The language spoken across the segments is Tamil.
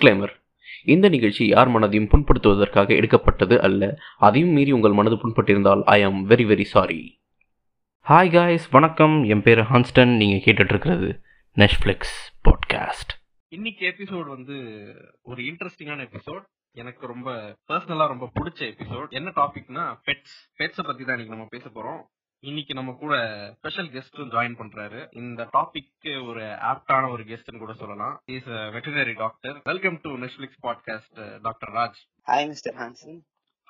டிஸ்க்ளைமர் இந்த நிகழ்ச்சி யார் மனதையும் புண்படுத்துவதற்காக எடுக்கப்பட்டது அல்ல. அதையும் மீறி உங்கள் மனது புண்பட்டிருந்தால் I am very very sorry hi guys வணக்கம். என் பேர் ஹான்ஸ்டன். நீங்கள் கேட்டுட்ருக்கிறது நெட்ஃப்ளிக்ஸ் பாட்காஸ்ட் இன்னைக்கு எபிசோட் வந்து ஒரு இன்ட்ரெஸ்டிங்கான எபிசோட் எனக்கு ரொம்ப பர்சனலா ரொம்ப பிடிச்ச எபிசோட் என்ன டாபிக்னா பெட்ஸ் பெட்ஸ பத்தி தான் இன்னைக்கு நம்ம பேச போறோம். இன்னைக்கு நம்ம கூட ஸ்பெஷல் கெஸ்டும் ஜாயின் பண்றாரு. இந்த டாபிக்கு ஒரு ஆப்டான ஒரு கெஸ்ட்னு கூட சொல்லலாம். Is veterinary doctor welcome to Netflix podcast doctor Raj hi mister Hanson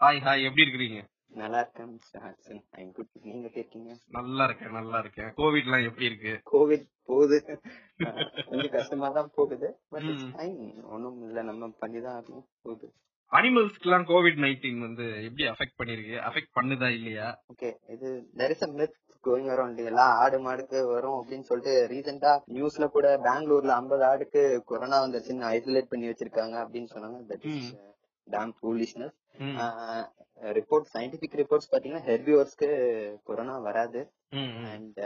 hi hi எப்படி இருக்கிறீங்க? நல்லா இருக்கேன் மிஸ்டர் ஹான்சன் ஐம் குட் நீங்க எப்படி இருக்கீங்க? நல்லா இருக்கேன் நல்லா இருக்கேன். கோவிட் எல்லாம் எப்படி இருக்கு? கோவிட் போகுது. கொஞ்சம் கஷ்டமா தான் போகுது பட் ம். ஃபைன் ஒண்ணும் இல்ல. நம்ம பண்ணி தான் ஆகணும். போகுது. அனிமல்ஸ்க்கு எல்லாம் கோவிட் நைன்டீன் வந்து எப்படி அஃபெக்ட் பண்ணிருக்கு? அஃபெக்ட் பண்ணுதா இல்லையா? ஓகே இது is a myth going around எல்லாம் ஆடு மாடுக்கு வரும் அப்படின்னு சொல்லிட்டு ரீசெண்டா நியூஸ்ல கூட பெங்களூர்ல 50 ஆடுக்கு கொரோனா வந்துருச்சுன்னு ஐசோலேட் பண்ணி வச்சிருக்காங்க அப்படின்னு சொன்னாங்க. That is damn foolishness report scientific reports பாத்தீங்கன்னா ஹெர்பியோர்ஸ்க்கு கொரோனா வராது. அண்ட்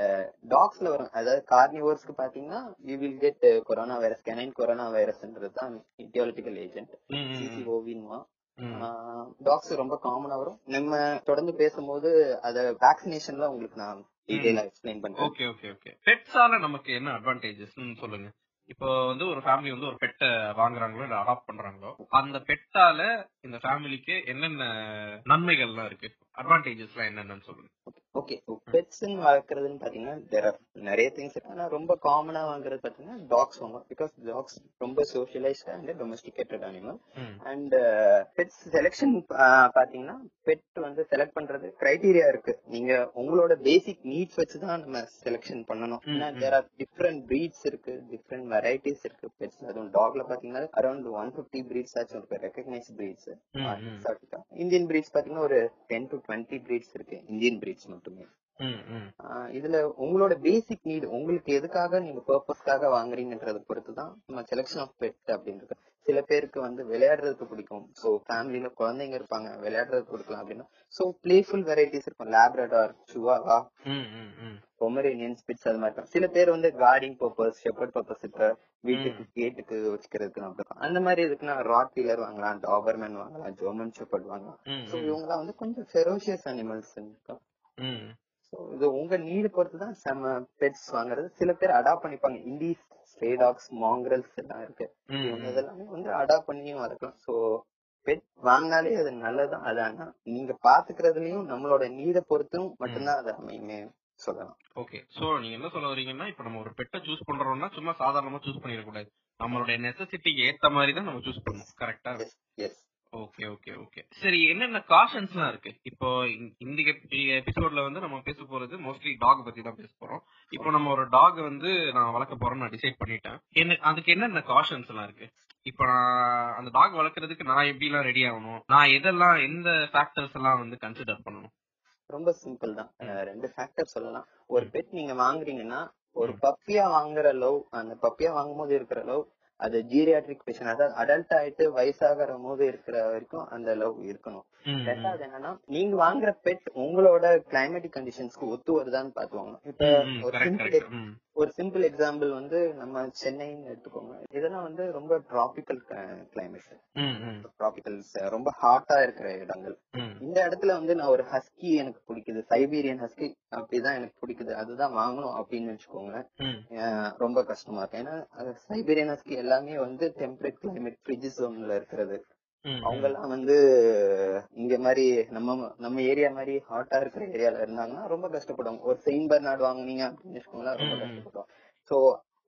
டாக்ஸ்ல வரும். அதாவது கார்னிவோர்ஸ்க்கு பாத்தீங்கன்னா you will get corona virus canine corona வைரஸ்ன்றது தான் இட்டியாலஜிக்கல் ஏஜென்ட் ம். டாக்ஸ் ரொம்ப காமனா வரும். நம்ம தொடர்ந்து பேசும்போது அத வேக்சினேஷன்ல உங்களுக்கு நான் டீடைலா எக்ஸ்பிளைன் பண்றேன். Okay okay okay. பெட்ஸால நமக்கு என்ன அட்வான்டேஜஸ் சொல்லுங்க. இப்போ வந்து ஒரு ஃபேமிலி வந்து ஒரு பெட்டை வாங்குறாங்களோ இல்ல அடாப்ட் பண்றாங்களோ அந்த பெட்டால இந்த ஃபேமிலிக்கு என்னென்ன நன்மைகள்லாம் இருக்கு? அட்வான்டேஜஸ்லாம் என்னென்னு சொல்லுங்க. ஓகே பெட்ஸ் வளர்க்கறதுன்னு பாத்தீங்கன்னா there are நிறைய திங்ஸ் இருக்கு. ஆனா ரொம்ப காமனா வாங்குறது பாத்தீங்கன்னா டாக்ஸ் வாங்குவோம் பிகாஸ் டாக்ஸ் ரொம்ப socialized and domesticated animal and pets selection பாத்தீங்கன்னா பெட் வந்து செலக்ட் பண்றது கிரைட்டீரியா இருக்கு. நீங்க உங்களோட பேசிக் நீட்ஸ் வச்சு தான் நம்ம செலெக்ஷன் பண்ணணும். ஏன்னா. தேர் ஆர் டிஃப்ரெண்ட் பிரீட்ஸ் இருக்கு டிஃப்ரெண்ட் வெரைட்டிஸ் இருக்கு. பெட்ஸ் அதுவும் டாக்ல பாத்தீங்கன்னா அரௌண்ட் ஒன் பிப்டி பிரீட்ஸ் ஆச்சும் இருக்கு. Recognise breeds. இந்தியன் பிரீட்ஸ் பாத்தீங்கன்னா ஒரு டென் டு டுவெண்ட்டி பிரீட்ஸ் இருக்கு. இந்தியன் பிரீட்ஸ் மட்டுமே. இதுல உங்களோட பேசிக் நீட் உங்களுக்கு எதுக்காக நீங்க பர்பஸ்க்காக வாங்குறீங்கன்றத பொறுத்து தான் நம்ம செலெக்ஷன் ஆஃப் பெட் அப்படின்றது. சில பேருக்கு வந்து விளையாடுறதுக்கு பிடிக்கும். சோ ஃபேமிலில குழந்தைங்க இருப்பாங்க விளையாடுறதுக்கு கொடுக்கலாம் அப்படின்னா. சோ பிளேஃபுல் வெரைட்டிஸ் இருக்கும். Labrador chihuahua. பொமரேனியன் ஸ்பிட்ஸ் அது மாதிரி இருக்கும் சில பேர் வந்து கார்டிங் பர்பஸ் ஷெப்பர்ட் பர்பஸ் இப்ப வீட்டுக்கு கேட்டுக்கு வச்சுக்கிறதுக்கு அப்படி இருக்கும். அந்த மாதிரி இதுக்குன்னா ராட் வீலர் வாங்கலாம் டாபர்மேன் வாங்கலாம் ஜெர்மன் ஷெப்பர்ட் வாங்கலாம். ம். இவங்கலாம் வந்து கொஞ்சம் ஃபெரோஷியஸ் அனிமல்ஸ் ம். இது உங்க நீடு பொறுத்து தான் செம பெட்ஸ் வாங்குறது. சில பேர் அடாப்ட் பண்ணிப்பாங்க. இண்டிஸ் ஸ்ட்ரே டாக்ஸ் மாங்கரல்ஸ் எல்லாம் இருக்கு. இதெல்லாமே வந்து அடாப்ட் பண்ணியும் வளர்க்கலாம். சோ பெட் வாங்கினாலே அது நல்லதுதான் அது ஆனா நீங்க பாத்துக்கிறதுலயும் நம்மளோட நீட பொறுத்தும் மட்டும்தான் அது அமையுமே சொல்லலாம். ஓகே சோ நீங்க என்ன சொல்ல வரீங்கன்னா இப்ப நம்ம ஒரு பெட்டை சூஸ் பண்றோம்னா சும்மா சாதாரணமா சூஸ் பண்ணிடக்கூடாது. நம்மளுடைய நெசசிட்டிக்கு ஏத்த மாதிரி தான் நம்ம சூஸ் பண்ணணும். கரெக்டா எஸ் ஓகே ஓகே ஓகே. சரி என்னென்ன காஷன்ஸ்லாம் இருக்கு? இப்போ இந்த- எபிசோட்ல வந்து நம்ம பேச போறது மோஸ்ட்லி டாக் பத்தி தான் பேச போறோம். இப்போ நம்ம ஒரு டாக் வந்து நான் வளர்க்க போறோம் நான் டிசைட் பண்ணிட்டேன். என்ன அதுக்கு என்னென்ன காஷன்ஸ் எல்லாம் இருக்கு? இப்போ நான் அந்த டாக் வளர்க்கறதுக்கு நான் எப்படி எல்லாம் ரெடி ஆகணும்? நான் எதெல்லாம் எந்த ஃபேக்டர்ஸ் எல்லாம் வந்து கன்சிடர் பண்ணணும்? ரொம்ப சிம்பிள் தான். ரெண்டு ஃபேக்டர் சொல்லலாம். ஒரு பெட் நீங்க வாங்குறீங்கன்னா ஒரு பப்பியா வாங்குற லவ் அந்த பப்பியா வாங்கும்போது இருக்கிற லவ் அது ஜீரியாட்ரிக் பேஷன் அதாவது அடல்ட் ஆயிட்டு வயசாகிற போது இருக்கிற வரைக்கும் அந்த லவ் இருக்கணும். ரெண்டாவது என்னன்னா நீங்க வாங்குற பெட் உங்களோட கிளைமேட்டிக் கண்டிஷன்ஸ்க்கு ஒத்து வருதான்னு பாத்துவாங்க இப்ப ஒரு சிம்பிள் ஒரு சிம்பிள் எக்ஸாம்பிள் வந்து நம்ம சென்னைன்னு எடுத்துக்கோங்க. இதெல்லாம் வந்து ரொம்ப டிராபிக்கல் கிளைமேட் டிராபிக்கல்ஸ் ரொம்ப ஹாட்டா இருக்கிற இடங்கள். இந்த இடத்துல வந்து நான் ஒரு ஹஸ்கி எனக்கு பிடிக்குது. சைபீரியன் ஹஸ்கி அப்படிதான் எனக்கு பிடிக்குது. அதுதான் வாங்கணும் அப்படின்னு வச்சுக்கோங்க. ரொம்ப கஷ்டமா இருக்கு ஏன்னா சைபீரியன் ஹஸ்கி எல்லாமே வந்து டெம்பரேட் கிளைமேட் ஃப்ரிட்ஜ் ஜோன்ல இருக்கிறது. அவங்க எல்லாம் வந்து இங்க மாதிரி நம்ம நம்ம ஏரியா மாதிரி ஹாட்டா இருக்கிற ஏரியால இருந்தாங்கன்னா ரொம்ப கஷ்டப்படுவாங்க ஒரு செயின் பர்னாட் வாங்குனீங்க அப்படின்னு வச்சுக்கோங்களேன் ரொம்ப ம். கஷ்டப்படுவாங்க சோ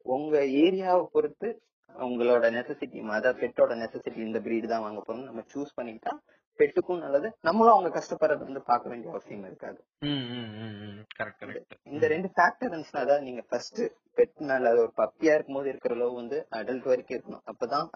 உங்க ஏரியாவை பொறுத்து உங்களோட நெசசிட்டி அதாவது பெட்டோட நெசசிட்டி இந்த பிரீடு தான் வாங்க போறோம் நம்ம சூஸ் பண்ணிக்கிட்டா பெட்டுக்கும் நல்லது. நம்மளும் அவங்க கஷ்டப்படுறது வந்து பார்க்க வேண்டிய அவசியம் இருக்காது. இந்த ரெண்டு ஃபேக்டர் இருந்துச்சுன்னா அதாவது நீங்க ஃபர்ஸ்ட் பெட் மேல ஒரு பப்பியா இருக்கும்போது இருக்கிற லவ் வந்து அடல்ட் வரைக்கும் இருக்கணும். அப்பதான்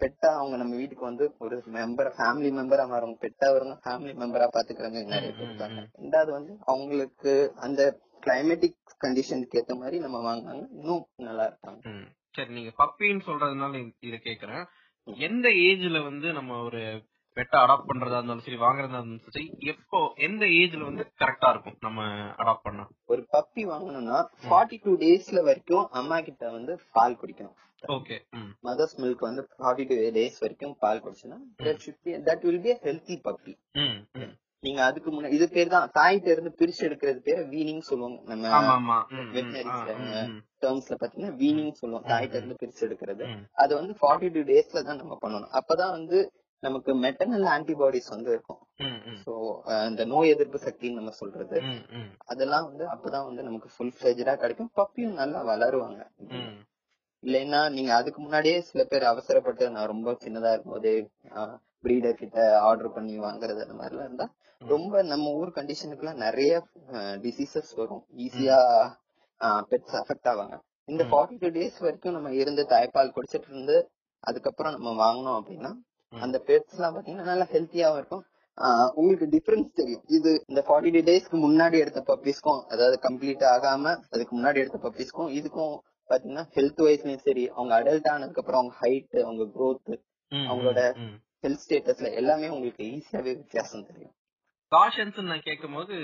பெட்டா அவங்க நம்ம வீட்டுக்கு வந்து ஒரு மெம்பர் ஃபேமிலி மெம்பரா மாறும் பெட்டா வருங்க ஃபேமிலி மெம்பரா பாத்துக்கிறாங்க நிறைய பேர் இருக்காங்க ரெண்டாவது வந்து அவங்களுக்கு அந்த கிளைமேட்டிக் கண்டிஷனுக்கு ஏத்த மாதிரி நம்ம வாங்கினாங்க இன்னும் நல்லா இருப்பாங்க. ம். சரி நீங்க பப்பின்னு சொல்றதுனால இத கேக்குறேன். எந்த ஏஜ்ல வந்து நம்ம ஒரு பெட்டை அடாப்ட் பண்றதா இருந்தாலும் சரி வாங்குறதா இருந்தாலும் சரி எப்போ எந்த ஏஜ்ல வந்து கரெக்டா இருக்கும் நம்ம அடாப்ட் பண்ணா? ஒரு பப்பி வாங்கணும்னா ஃபார்ட்டி டூ டேஸ்ல வரைக்கும் அம்மா கிட்ட வந்து பால் குடிக்கணும். ஓகே மதர்ஸ் மில்க் வந்து ஃபார்ட்டி டூ டேஸ் வரைக்கும் பால் குடிச்சுன்னா that will be healthy puppy நீங்க அதுக்கு முன்னாடி இது பேர் தான் தாய்கிட்ட இருந்து பிரிச்சு எடுக்கிறது பேர் வீனிங் சொல்லுவாங்க நம்ம ம், டேர்ம்ஸ்ல பாத்தீங்கன்னா வீனிங் சொல்லுவோம் தாய்கிட்ட ம். இருந்து பிரிச்சு எடுக்கிறது. அது வந்து ஃபார்ட்டி டூ டேஸ்ல தான் நம்ம பண்ணணும். அப்பதான் வந்து நமக்கு மெட்டர்னல் ஆன்டிபாடிஸ் வந்து இருக்கும். சோ இந்த நோய் எதிர்ப்பு சக்தின்னு நம்ம சொல்றது. அதெல்லாம் வந்து அப்பதான் வந்து நமக்கு ஃபுல் ஃபிளெஜ்டா கிடைக்கும். பப்பியும் நல்லா வளருவாங்க. இல்லைன்னா நீங்க அதுக்கு முன்னாடியே சில பேர் அவசரப்பட்டு நான் ரொம்ப சின்னதா இருக்கும்போதே பிரீடர் கிட்ட ஆர்டர் பண்ணி வாங்குறது அந்த மாதிரிலாம் இருந்தா. ரொம்ப நம்ம ஊர் கண்டிஷனுக்கு எல்லாம் நிறைய டிசீசஸ் வரும். ஈஸியா பெட்ஸ் அஃபெக்ட் ஆவாங்க. இந்த. ஃபார்ட்டி டூ டேஸ் வரைக்கும் நம்ம இருந்து தாய்ப்பால் குடிச்சிட்டு இருந்து அதுக்கப்புறம் நம்ம வாங்கினோம் அப்படின்னா. அந்த பெட்ஸ் எல்லாம் பாத்தீங்கன்னா நல்லா ஹெல்த்தியாவும் இருக்கும். உங்களுக்கு டிஃபரன்ஸ் தெரியும். இது இந்த ஃபார்ட்டி டூ டேஸ்க்கு முன்னாடி எடுத்த பப்பீஸ்க்கும் அதாவது கம்ப்ளீட் ஆகாம அதுக்கு முன்னாடி எடுத்த பப்பீஸ்க்கும் இதுக்கும் பாத்தீங்கன்னா ஹெல்த் வைஸ்லயும் சரி அவங்க அடல்ட் ஆனதுக்கு அப்புறம் அவங்க ஹைட் அவங்க growth ம், அவங்களோட. ஹெல்த் ஸ்டேட்டஸ்ல எல்லாமே உங்களுக்கு ஈஸியாவே வித்தியாசம் தெரியும். காஷன்ஸ் நான் கேட்கும் போது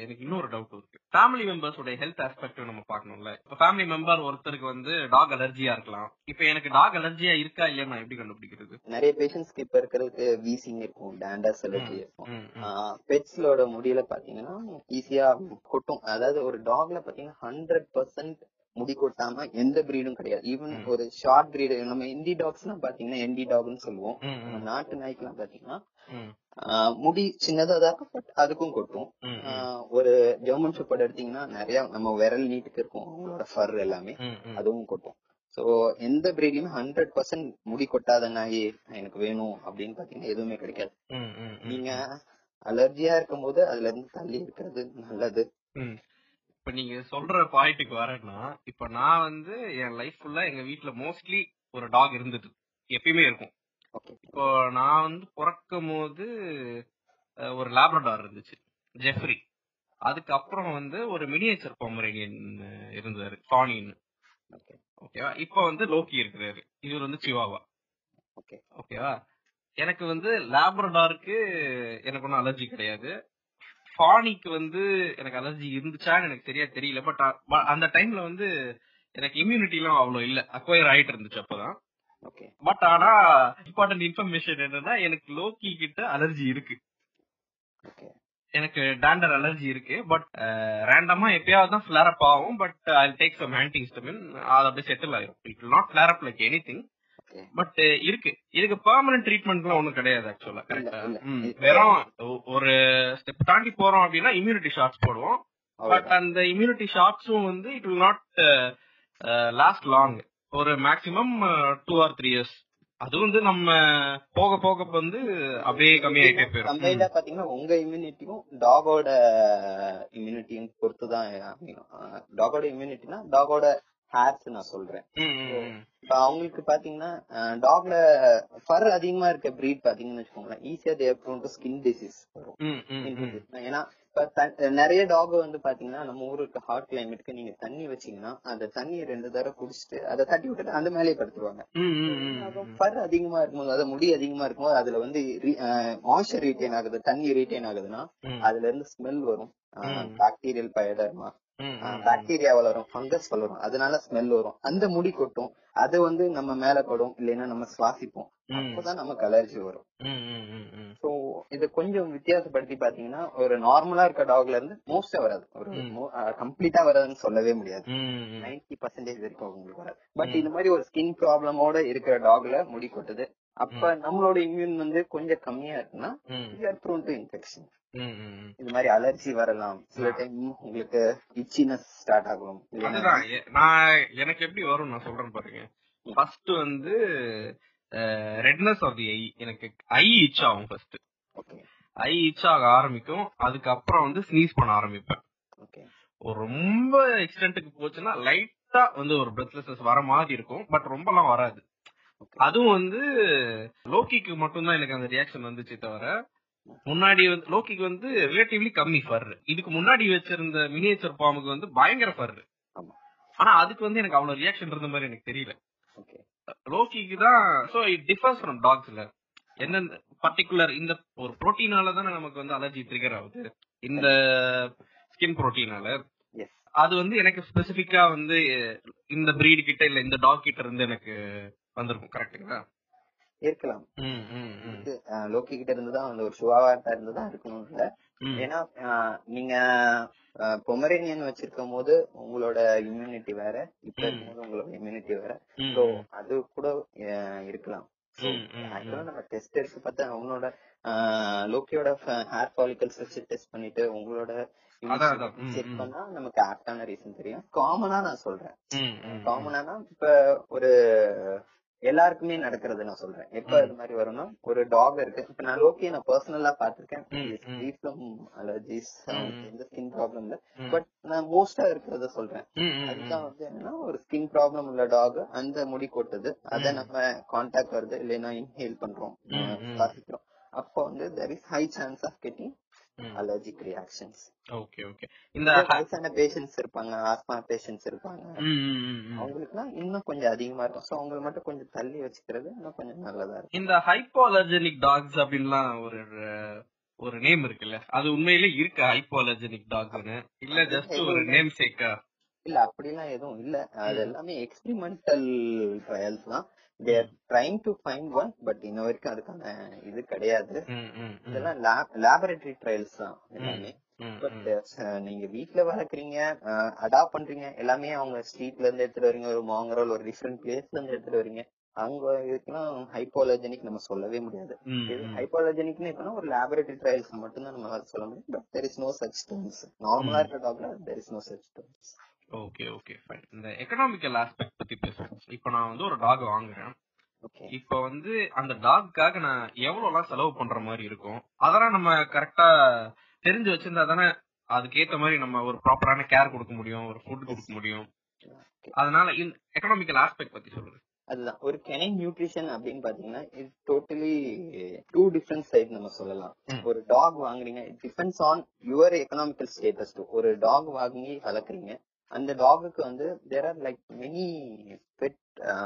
எனக்கு இன்னொரு டவுட் இருக்கு. ஃபேமிலி மெம்பர்ஸோட ஹெல்த் ஆஸ்பெக்ட் நம்ம பார்க்கணும்ல. இப்ப ஃபேமிலி மெம்பர் ஒருத்தருக்கு வந்து டாக் அலர்ஜியா இருக்கலாம். இப்ப எனக்கு டாக் அலர்ஜியா இருக்கா இல்லையா? நான் எப்படி கண்டுபிடிக்கிறது? நிறைய பேஷண்ட்ஸ்க்கு இப்ப இருக்கிறதுக்கு வீசிங் இருக்கும் டேண்டஸ் அலர்ஜி இருக்கும். பெட்ஸ்லோட முடியல பாத்தீங்கன்னா ஈஸியா கொட்டும். அதாவது ஒரு டாக்ல பாத்தீங்கன்னா ஹண்ட்ரட் பர்சன்ட் முடி கொட்டாம எந்த பிரீடும் கிடையாது. ஈவன். ஒரு ஷார்ட் பிரீடு நம்ம இண்டி டாக்ஸ் எல்லாம் பாத்தீங்கன்னா என்டி டாக்னு சொல்லுவோம். நம்ம நாட்டு நாய்க்கெல்லாம் பாத்தீங்கன்னா ம், ஆஹ் முடி சின்னதா தான் இருக்கும் பட் அதுக்கும் கொட்டும். ஒரு ஜெர்மன் ஷெப்பர்ட் எடுத்தீங்கன்னா நிறைய நம்ம விரல் நீட்டுக்கு இருக்கும் அவங்களோட ஃபர் எல்லாமே. அதுவும் கொட்டும். சோ எந்த பிரீட்லயுமே ஹண்ட்ரட் பர்சன்ட் முடி கொட்டாத நாய் எனக்கு வேணும் அப்படின்னு பாத்தீங்கன்னா எதுவுமே கிடைக்காது. நீங்க அலர்ஜியா இருக்கும்போது அதுல இருந்து தள்ளி இருக்கிறது நல்லது. இப்ப நீங்க சொல்ற பாயிண்ட்டுக்கு வரேன்னா இப்ப நான் வந்து என் லைஃப் ஃபுல்லா எங்க வீட்ல மோஸ்ட்லி ஒரு டாக் இருந்தது. எப்பயுமே இருக்கும். இப்போ நான் வந்து பிறக்கும் போது ஒரு லேப்ரடார் இருந்துச்சு. ஜெஃப்ரி அதுக்கப்புறம் வந்து ஒரு மினியேச்சர் பொமரேனியன் இருந்தாரு. ஓகே ஓகேவா இப்போ வந்து லோக்கி இருக்கிறாரு. இவர் வந்து சிவாவா ஓகே ஓகேவா எனக்கு வந்து லேப்ரடாருக்கு எனக்கு ஒன்றும் அலர்ஜி கிடையாது. ஃபானிக்கு வந்து எனக்கு அலர்ஜி இருந்துச்சான்னு எனக்கு சரியா தெரியல. பட் அந்த டைம்ல வந்து எனக்கு இம்யூனிட்டி எல்லாம் அவ்வளவு இல்ல. அக்வயர் ஆயிட்டு இருந்துச்சு அப்பதான். பட் ஆனா இம்பார்ட்டன்ட் இன்ஃபர்மேஷன் என்னன்னா எனக்கு லோக்கி கிட்ட அலர்ஜி இருக்கு. எனக்கு டாண்டர் அலர்ஜி இருக்கு. பட் ரேண்டமா எப்பயாவது தான் ஃபிளேர் அப் ஆகும். But I take some antihistamine அது அப்படியே செட்டில் ஆயிரும். It not flare up like anything but இருக்கு. இதுக்கு பெர்மனன்ட் ட்ரீட்மெண்ட்லாம் ஒண்ணும் கிடையாது ஆக்சுவலா கரெக்டா வெறும் ஒரு ஸ்டெப் தாண்டி போறோம் அப்படின்னா இம்யூனிட்டி ஷாட்ஸ் போடுவோம். பட் அந்த இம்யூனிட்டி ஷாட்ஸும் வந்து it will not last long ஒரு maximum two or three years அது வந்து நம்ம போக போக வந்து அப்படியே கம்மியாயிட்டே போயிடும் கம்பைண்டா பாத்தீங்கன்னா உங்க இம்யூனிட்டியும் டாகோட இம்யூனிட்டியும் பொறுத்து தான் டாகோட இம்யூனிட்டினா டாகோட ஹேர்ஸ் நான் சொல்றேன். இப்ப அவங்களுக்கு பாத்தீங்கன்னா டாக்ல ஃபர் அதிகமா இருக்க பிரீட் பாத்தீங்கன்னு வச்சுக்கோங்களேன் ஈஸியா they prone to skin disease வரும். ஏன்னா த- நிறைய டாக் வந்து பாத்தீங்கன்னா நம்ம ஊருக்கு ஹாட் கிளைமேட்க்கு நீங்க தண்ணி வச்சீங்கன்னா அந்த தண்ணியை ரெண்டு தடவை குடிச்சிட்டு அதை தட்டி விட்டுட்டு அந்த மேலேயே படுத்துருவாங்க. ஃபர் அதிகமா இருக்கும்போது அதாவது முடி அதிகமா இருக்கும்போது அதுல வந்து மாய்ச்சர் ரீட்டைன் ஆகுது தண்ணி ரீட்டைன் ஆகுதுன்னா அதுல இருந்து ஸ்மெல் வரும். Bacterial pyoderma. பாக்டீரியா வளரும் ஃபங்கஸ் வளரும் அதனால ஸ்மெல் வரும். அந்த முடி கொட்டும். அது வந்து நம்ம மேல படும் இல்லைன்னா நம்ம சுவாசிப்போம். அப்பதான் நமக்கு அலர்ஜி வரும். சோ இது கொஞ்சம் வித்தியாசப்படுத்தி பாத்தீங்கன்னா ஒரு நார்மலா இருக்க டாக்ல இருந்து மோஸ்டா வராது. ஒரு. கம்ப்ளீட்டா வராதுன்னு சொல்லவே முடியாது. நைன்டி பர்சன்டேஜ் வரைக்கும் உங்களுக்கு வராது. பட். இந்த மாதிரி ஒரு ஸ்கின் ப்ராப்ளமோட இருக்கிற டாக்ல முடி கொட்டுது. அப்ப நம்மளோட இம்யூன் வந்து கொஞ்சம் கம்மியா இருக்குன்னா ப்ரோன் டு இன்ஃபெக்ஷன் இந்த மாதிரி அலர்ஜி வரலாம். சில டைம் உங்களுக்கு இச்சினஸ் ஸ்டார்ட் ஆகும். அதுதான். நான் எனக்கு எப்படி வரும் நான் சொல்றேன் பாருங்க. ஃபர்ஸ்ட் வந்து ரெட்னஸ் ஆஃப் தி ஐ எனக்கு ஐ இச் ஆகும் ஃபர்ஸ்ட் ஐ இச் ஆக ஆரம்பிக்கும். அதுக்கப்புறம் வந்து ஸ்னீஸ் பண்ண ஆரம்பிப்பேன். ரொம்ப எக்ஸ்டென்ட்டுக்கு போச்சுன்னா லைட்டா வந்து ஒரு பிரெத்லெஸ்னஸ் வர மாதிரி இருக்கும். பட் ரொம்பலாம் வராது. அதுவும் வந்து லோக்கிக்கு மட்டும்தான் எனக்கு அந்த ரியாக்ஷன் வந்துச்சு தவிர முன்னாடி வந்து லோக்கிக்கு வந்து ரிலேட்டிவ்லி கம்மி ஃபர் இதுக்கு முன்னாடி வச்சிருந்த மினியேச்சர் ஃபார்முக்கு வந்து பயங்கர ஃபர். ஆனா அதுக்கு வந்து எனக்கு அவ்வளவு ரியாக்ஷன் இருந்த மாதிரி எனக்கு தெரியல. லோக்கிக்கு தான் சோ இட் டிஃபர்ஸ் ஃப்ரம் டாக்ஸ்ல என்ன பர்டிகுலர் இந்த ஒரு புரோட்டீனால தானே நமக்கு வந்து அலர்ஜி ட்ரிகர் ஆகுது. இந்த ஸ்கின் புரோட்டீனால அது வந்து எனக்கு ஸ்பெசிபிக்கா வந்து இந்த பிரீடு கிட்ட இல்ல இந்த டாக் கிட்ட இருந்து எனக்கு வந்திருக்கும். கரெக்ட்டுங்களா இருக்கலாம் லோக்கி கிட்ட இருந்து தான் அந்த ஒரு ஷுவாவாட்டா இருந்து தான் இருக்கணும் இல்ல ஏன்னா நீங்க பொமரேனியன் வச்சிருக்கும் போது உங்களோட இம்யூனிட்டி வேற இப்ப. இருக்கும்போது உங்களோட இம்யூனிட்டி வேற ம். அது கூட இருக்கலாம். நம்ம டெஸ்ட் எடுத்து பார்த்தா ஆஹ், லோக்கியோட ஹேர் ஃபாலிகல்ஸ் வச்சு டெஸ்ட் பண்ணிட்டு உங்களோட செக். பண்ணா நமக்கு ஆப்டான ரீசன் தெரியும் காமனா நான் சொல்றேன். காமனானா இப்ப ஒரு எல்லாருக்குமே நடக்கிறது நான் சொல்றேன் எப்ப. அது மாதிரி வரும்னா ஒரு டாக் இருக்கு இப்ப நான் லோக்கிய நான் பர்சனலா பாத்திருக்கேன் அலர்ஜிஸ். எந்த ஸ்கின் ப்ராப்ளம் இல்ல. பட் நான் மோஸ்டா இருக்கிறத சொல்றேன் அதுதான். வந்து என்னன்னா ஒரு ஸ்கின் ப்ராப்ளம் உள்ள டாக் அந்த முடி கொட்டுது அத. நம்ம கான்டாக்ட் வருது இல்லைன்னா இன்ஹேல் பண்றோம். சுவாசிக்கிறோம் அப்போ வந்து there is high chance of getting. Allergic reactions okay okay இந்த வயசான பேஷண்ட்ஸ் இருப்பாங்க ஆஸ்மா பேஷண்ட்ஸ் இருப்பாங்க. அவங்களுக்குலாம் இன்னும் கொஞ்சம் அதிகமா இருக்கும். சோ அவங்களை மட்டும் கொஞ்சம் தள்ளி வச்சுக்கிறது இன்னும் கொஞ்சம் நல்லதா இருக்கும். இந்த ஹைப்போ அலர்ஜெனிக் டாக்ஸ் அப்படின்லாம் ஒரு ஒரு நேம் இருக்குல்ல? அது உண்மையிலே இருக்கா ஹைப்போ அலர்ஜெனிக் டாக்ஸ்னு இல்ல ஜஸ்ட் ஒரு நேம் சேக்கா இல்ல அப்படிலாம் எதுவும் இல்ல. அது. எல்லாமே எக்ஸ்பெரிமெண்டல் ட்ரையல்ஸ் தான். They're trying to find one but இன்ன வரைக்கும் அதுக்கான இது கிடையாது. இதெல்லாம் லேபரேட்டரி ட்ரையல்ஸ் தான் எல்லாமே பட் ம். நீங்க வீட்ல வளர்க்குறீங்க அடாப்ட் பண்றீங்க எல்லாமே அவங்க ஸ்ட்ரீட்ல இருந்து எடுத்துட்டு வரீங்க ஒரு மாங்கரோல் ஒரு டிஃப்ரெண்ட் பிளேஸ்ல இருந்து எடுத்துட்டு வரீங்க அங்க இதுக்கெல்லாம் ஹைப்போலஜெனிக் நம்ம சொல்லவே முடியாது. ஹைப்போலஜெனிக்னு இப்பனா ஒரு லேபரேட்டரி ட்ரையல்ஸ் மட்டும் தான் நம்ம சொல்ல முடியும் but there is no such terms நார்மலா ம். இருக்கிற டாக்ல there is no such terms okay okay fine இந்த எக்கனாமிக்கல் ஆஸ்பெக்ட் பத்தி பேசுவோம். இப்போ நான் வந்து ஒரு டாக் வாங்குறேன். இப்போ வந்து அந்த டாக்குக்காக நான் எவ்வளவுலாம் செலவு பண்ற மாதிரி இருக்கும்? அதெல்லாம் நம்ம கரெக்டா தெரிஞ்சு வச்சிருந்தா தானே அதுக்கேத்த மாதிரி நம்ம ஒரு ப்ராப்பரான கேர் கொடுக்க முடியும் ஒரு ஃபுட் கொடுக்க முடியும். அதனால எக்கனாமிக்கல் ஆஸ்பெக்ட் பத்தி சொல்லுங்க. அதுதான். ஒரு கெனைன் நியூட்ரிஷன் அப்படின்னு பாத்தீங்கன்னா இது டோட்டலி டூ டிஃப்ரெண்ட் சைட் நம்ம சொல்லலாம். ஒரு டாக் வாங்குறீங்க it depends on your economical status ஒரு டாக் வாங்கி வளர்க்குறீங்க அந்த டாகுக்கு வந்து there are like many pet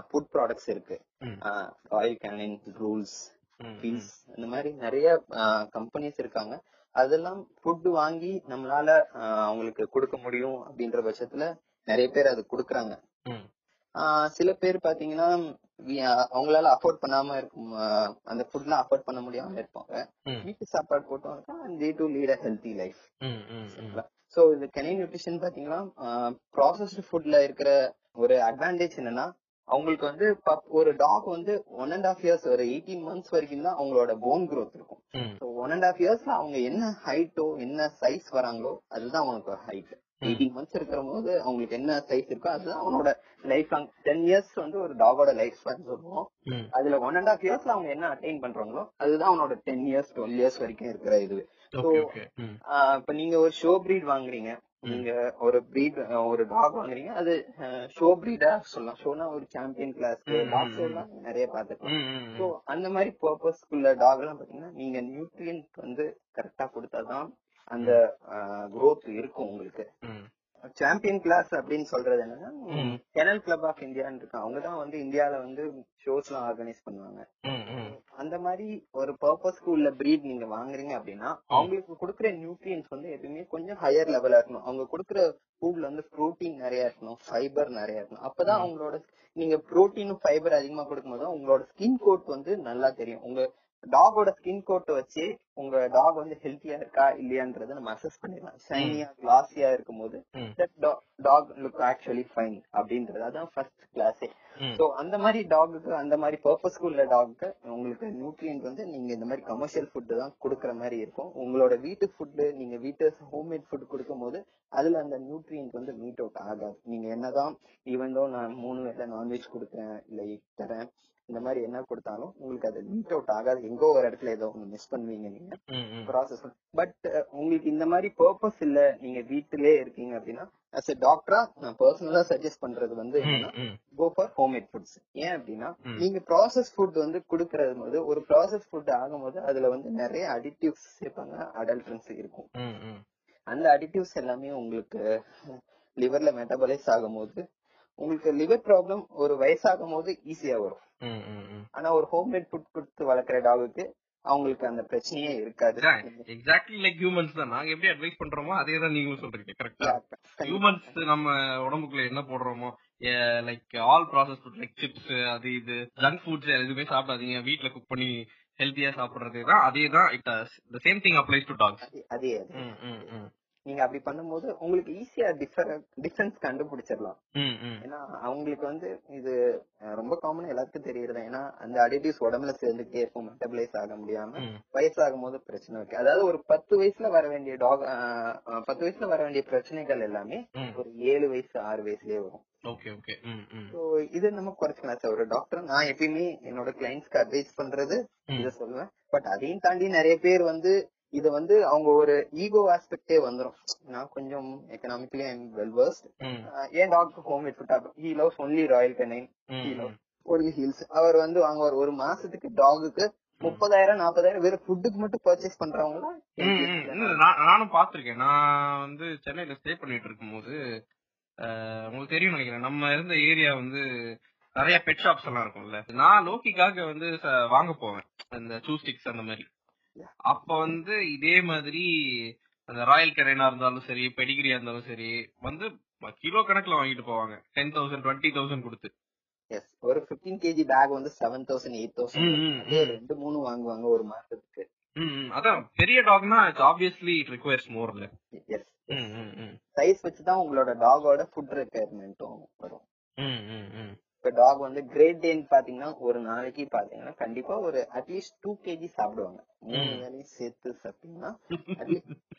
food products இருக்கு. ராயல் கேனின் ரூல்ஸ் பீஸ் இந்த மாதிரி நிறைய கம்பெனிஸ் இருக்காங்க. அதெல்லாம் ஃபுட் வாங்கி நம்மளால அவங்களுக்கு கொடுக்க முடியும் அப்படின்ற பட்சத்துல நிறைய பேர் அது கொடுக்குறாங்க. சில பேர் பாத்தீங்கன்னா அவங்களால அஃபோர்ட் பண்ணாம இருக்கும் அந்த ஃபுட்லாம் அஃபோர்ட் பண்ண முடியாம இருப்பாங்க. வீட்டு சாப்பாடு போட்டோம் இருக்கா they to lead a healthy life ம், ம், ம். சோ இது கெனை நியூட்ரிஷன் பாத்தீங்கன்னா ப்ராசஸ்டு ஃபுட்ல இருக்கிற ஒரு அட்வான்டேஜ் என்னன்னா அவங்களுக்கு வந்து ஒரு டாக் வந்து ஒன் அண்ட் ஆஃப் இயர்ஸ் ஒரு எயிட்டீன் மந்த்ஸ் வரைக்கும் தான் அவங்களோட போன் growth இருக்கும். ஸோ ஒன் அண்ட் ஆஃப் இயர்ஸ்ல அவங்க என்ன ஹைட்டோ என்ன சைஸ் வராங்களோ அதுதான் அவங்களுக்கு ஹைட் எயிட்டீன் மந்த்ஸ் இருக்கிற போது அவங்களுக்கு என்ன சைஸ் இருக்கோ அதுதான் அவனோட லைஃப் லாங் டென் இயர்ஸ் வந்து ஒரு டாகோட லைஃப் ஸ்பேன் சொல்லுவோம். அதுல ஒன் அண்ட் ஆஃப் இயர்ஸ்ல அவங்க என்ன அட்டைன் பண்றாங்களோ அதுதான் அவனோட டென் இயர்ஸ் டுவெல் இயர்ஸ் வரைக்கும் இருக்கிற இது. இப்ப நீங்க ஒரு ஷோ பிரீட் வாங்குறீங்க. நீங்க ஒரு பிரீட் ஒரு டாக் வாங்குறீங்க. அது ஷோ பிரீடா சொல்லலாம். ஷோனா ஒரு சாம்பியன் கிளாஸ் ம், ம், டாக் ம். ஷோலாம் நிறைய பார்த்துக்கலாம் ம், ம், ஸோ ம். அந்த மாதிரி பர்பஸ்க்குள்ள டாக் எல்லாம் பாத்தீங்கன்னா நீங்க நியூட்ரியன்ட் வந்து கரெக்டா கொடுத்தாதான் அந்த growth இருக்கும் உங்களுக்கு. சாம்பியன் கிளாஸ் அப்படின்னு சொல்றது என்னன்னா. கெனல் கிளப் ஆஃப் இந்தியான்னு இருக்கு அவங்க தான் வந்து இந்தியால வந்து ஷோஸ் எல்லாம் ஆர்கனைஸ் பண்ணுவாங்க. அந்த மாதிரி ஒரு பர்பஸ்க்கு உள்ள பிரீட் நீங்க வாங்குறீங்க அப்படின்னா அவங்களுக்கு கொடுக்குற நியூட்ரியன்ஸ் வந்து எப்பயுமே கொஞ்சம் ஹையர் லெவலா இருக்கணும். அவங்க கொடுக்குற ஃபுட்ல வந்து புரோட்டீன் நிறைய இருக்கணும் ஃபைபர் நிறைய இருக்கணும். அப்பதான் அவங்களோட நீங்க புரோட்டீனும் ஃபைபர் அதிகமா கொடுக்கும்போது உங்களோட ஸ்கின் கோட் வந்து நல்லா தெரியும். உங்க டாகோட ஸ்கின் கோட்டை வச்சு உங்க டாக் வந்து ஹெல்த்தியா இருக்கா இல்லையான்றத நம்ம அசஸ் பண்ணிடலாம். ஷைனியா கிளாஸியா இருக்கும்போது ம். That dog look actually fine அப்படின்றது அதான் ஃபர்ஸ்ட் கிளாஸே. சோ அந்த மாதிரி டாகுக்கு அந்த மாதிரி பர்பஸ்க்கு உள்ள டாகுக்கு உங்களுக்கு நியூட்ரியன்ட் வந்து நீங்க இந்த மாதிரி கமர்ஷியல் ஃபுட் தான் கொடுக்குற மாதிரி இருக்கும். உங்களோட வீட்டு ஃபுட் நீங்க வீட்டு ஹோம்மேட் ஃபுட் கொடுக்கும் போது அதுல அந்த நியூட்ரியன்ட் வந்து மீட் அவுட் ஆகாது. நீங்க என்னதான் ஈவன் தோ நான் மூணு வேளை நான்வெஜ் கொடுக்குறேன் இல்ல egg தரேன் இந்த மாதிரி என்ன கொடுத்தாலும் உங்களுக்கு அது மீட் அவுட் ஆகாது எங்கோ ஒரு இடத்துல ஏதோ ஒண்ணு மிஸ் பண்ணுவீங்க நீங்க. ப்ராசஸ் பட் உங்களுக்கு இந்த மாதிரி பர்பஸ் இல்ல நீங்க வீட்டிலே இருக்கீங்க அப்படின்னா அஸ் எ டாக்டரா நான் பர்சனலா சஜஸ்ட் பண்றது வந்து. கோ ஃபார் ஹோம்மேட் ஃபுட்ஸ் ஏன் அப்படின்னா. நீங்க ப்ராசஸ் ஃபுட் வந்து கொடுக்கறது போது ஒரு ப்ராசஸ் ஃபுட் ஆகும்போது அதுல வந்து நிறைய அடிட்டிவ்ஸ் சேர்ப்பாங்க அடல்ட்ரன்ஸ் இருக்கும். அந்த அடிட்டிவ்ஸ் எல்லாமே உங்களுக்கு லிவர்ல மெட்டபலைஸ் ஆகும்போது உங்களுக்கு லிவர் ப்ராப்ளம் ஒரு வயசாகும் போது ஈஸியா வரும். ஆனா ஒரு ஹோம்மேட் ஃபுட் கொடுத்து வளர்க்குற டாகுக்கு அவங்களுக்கு அந்த பிரச்சனையே இருக்காது. எக்ஸாக்ட்லி லைக் ஹியூமன்ஸ் தான். நாங்க எப்படி அட்வைஸ் பண்றோமோ அதே தான் நீங்களும் சொல்றீங்க. கரெக்டா. ஹியூமன்ஸ் நம்ம உடம்புக்குள்ள என்ன போடுறோமோ like all process food like chips அது இது ஜங்க் ஃபுட்ஸ் எதுவுமே சாப்பிடாதீங்க. வீட்ல குக் பண்ணி ஹெல்த்தியா சாப்பிடுறது தான். அதே தான். It same thing applies to dogs அதே நீங்க அப்படி பண்ணும்போது உங்களுக்கு ஈஸியா டிஃபரன்ஸ் கண்டுபிடிச்சிடலாம். ஏன்னா அவங்களுக்கு வந்து இது ரொம்ப காமன் எல்லாத்துக்கும் தெரியறது. ஏன்னா அந்த அடிட்டிவ்ஸ் உடம்புல சேர்ந்துட்டே இருக்கும் மெட்டபிளைஸ் ஆக முடியாம வயசாகும் போது பிரச்சனை இருக்கு அதாவது ஒரு பத்து வயசுல வர வேண்டிய டாக் பத்து வயசுல வர வேண்டிய பிரச்சனைகள் எல்லாமே ஒரு ஏழு வயசு ஆறு வயசுலயே வரும். Okay okay. ஸோ இது நம்ம குறைச்சிக்கலாம் சார். ஒரு டாக்டர் நான் எப்பயுமே என்னோட கிளைண்ட்ஸ்க்கு அட்வைஸ் பண்றது இத சொல்லுவேன். பட் அதையும் தாண்டி நிறைய பேர் வந்து இத வந்து அவங்க ஒரு ஈகோ ஆஸ்பெக்டே வந்துரும். நான் கொஞ்சம் economically I'm well worst and doctor home made food he loves only Royal Canin only heals அவர் வந்து வாங்குவார் ஒரு மாசத்துக்கு டாகுக்கு முப்பதாயிரம் நாற்பதாயிரம் வெறும் ஃபுட்டுக்கு மட்டும் பர்ச்சேஸ் பண்றவங்க நானும் பாத்திருக்கேன் நான் வந்து சென்னையில ஸ்டே பண்ணிட்டு இருக்கும்போது உங்களுக்கு தெரியும் நினைக்கிறேன். நம்ம இருந்த ஏரியா வந்து நிறைய பெட் ஷாப்ஸ் எல்லாம் இருக்கும்ல. நான் லோக்கிக்காக வந்து வாங்க போவேன். அந்த சூஸ்டிக்ஸ் அந்த மாதிரி. அப்ப வந்து இதே மாதிரி அந்த ராயல் கரைனா இருந்தாலும் சரி பெடிகிரியா இருந்தாலும் சரி வந்து கிலோ கணக்குல வாங்கிட்டு போவாங்க. டென் தௌசண்ட் டுவெண்ட்டி தௌசண்ட் கொடுத்து. எஸ் ஒரு 15 கேஜி பேக் வந்து செவன் தௌசண்ட் எயிட் ம், ம், தௌசண்ட் ம். ரெண்டு மூணு வாங்குவாங்க ஒரு மாசத்துக்கு. ம், ம். அதான் பெரிய டாக்னா இட்ஸ் ஆப்வியஸ்லி இட் ரிக்வயர்ஸ் மோர்ல எஸ் சைஸ் வச்சுதான் உங்களோட டாகோட ஃபுட் ரெக்குயர்மெண்ட்டும் வரும். இப்ப டாக் வந்து கிரேட் டேன் பாத்தீங்கன்னா ஒரு நாளைக்கு பாத்தீங்கன்னா கண்டிப்பா ஒரு அட்லீஸ்ட் டூ கேஜி சாப்பிடுவாங்க. மூணு. வேலையும் சேர்த்து சாப்பிட்டீங்கன்னா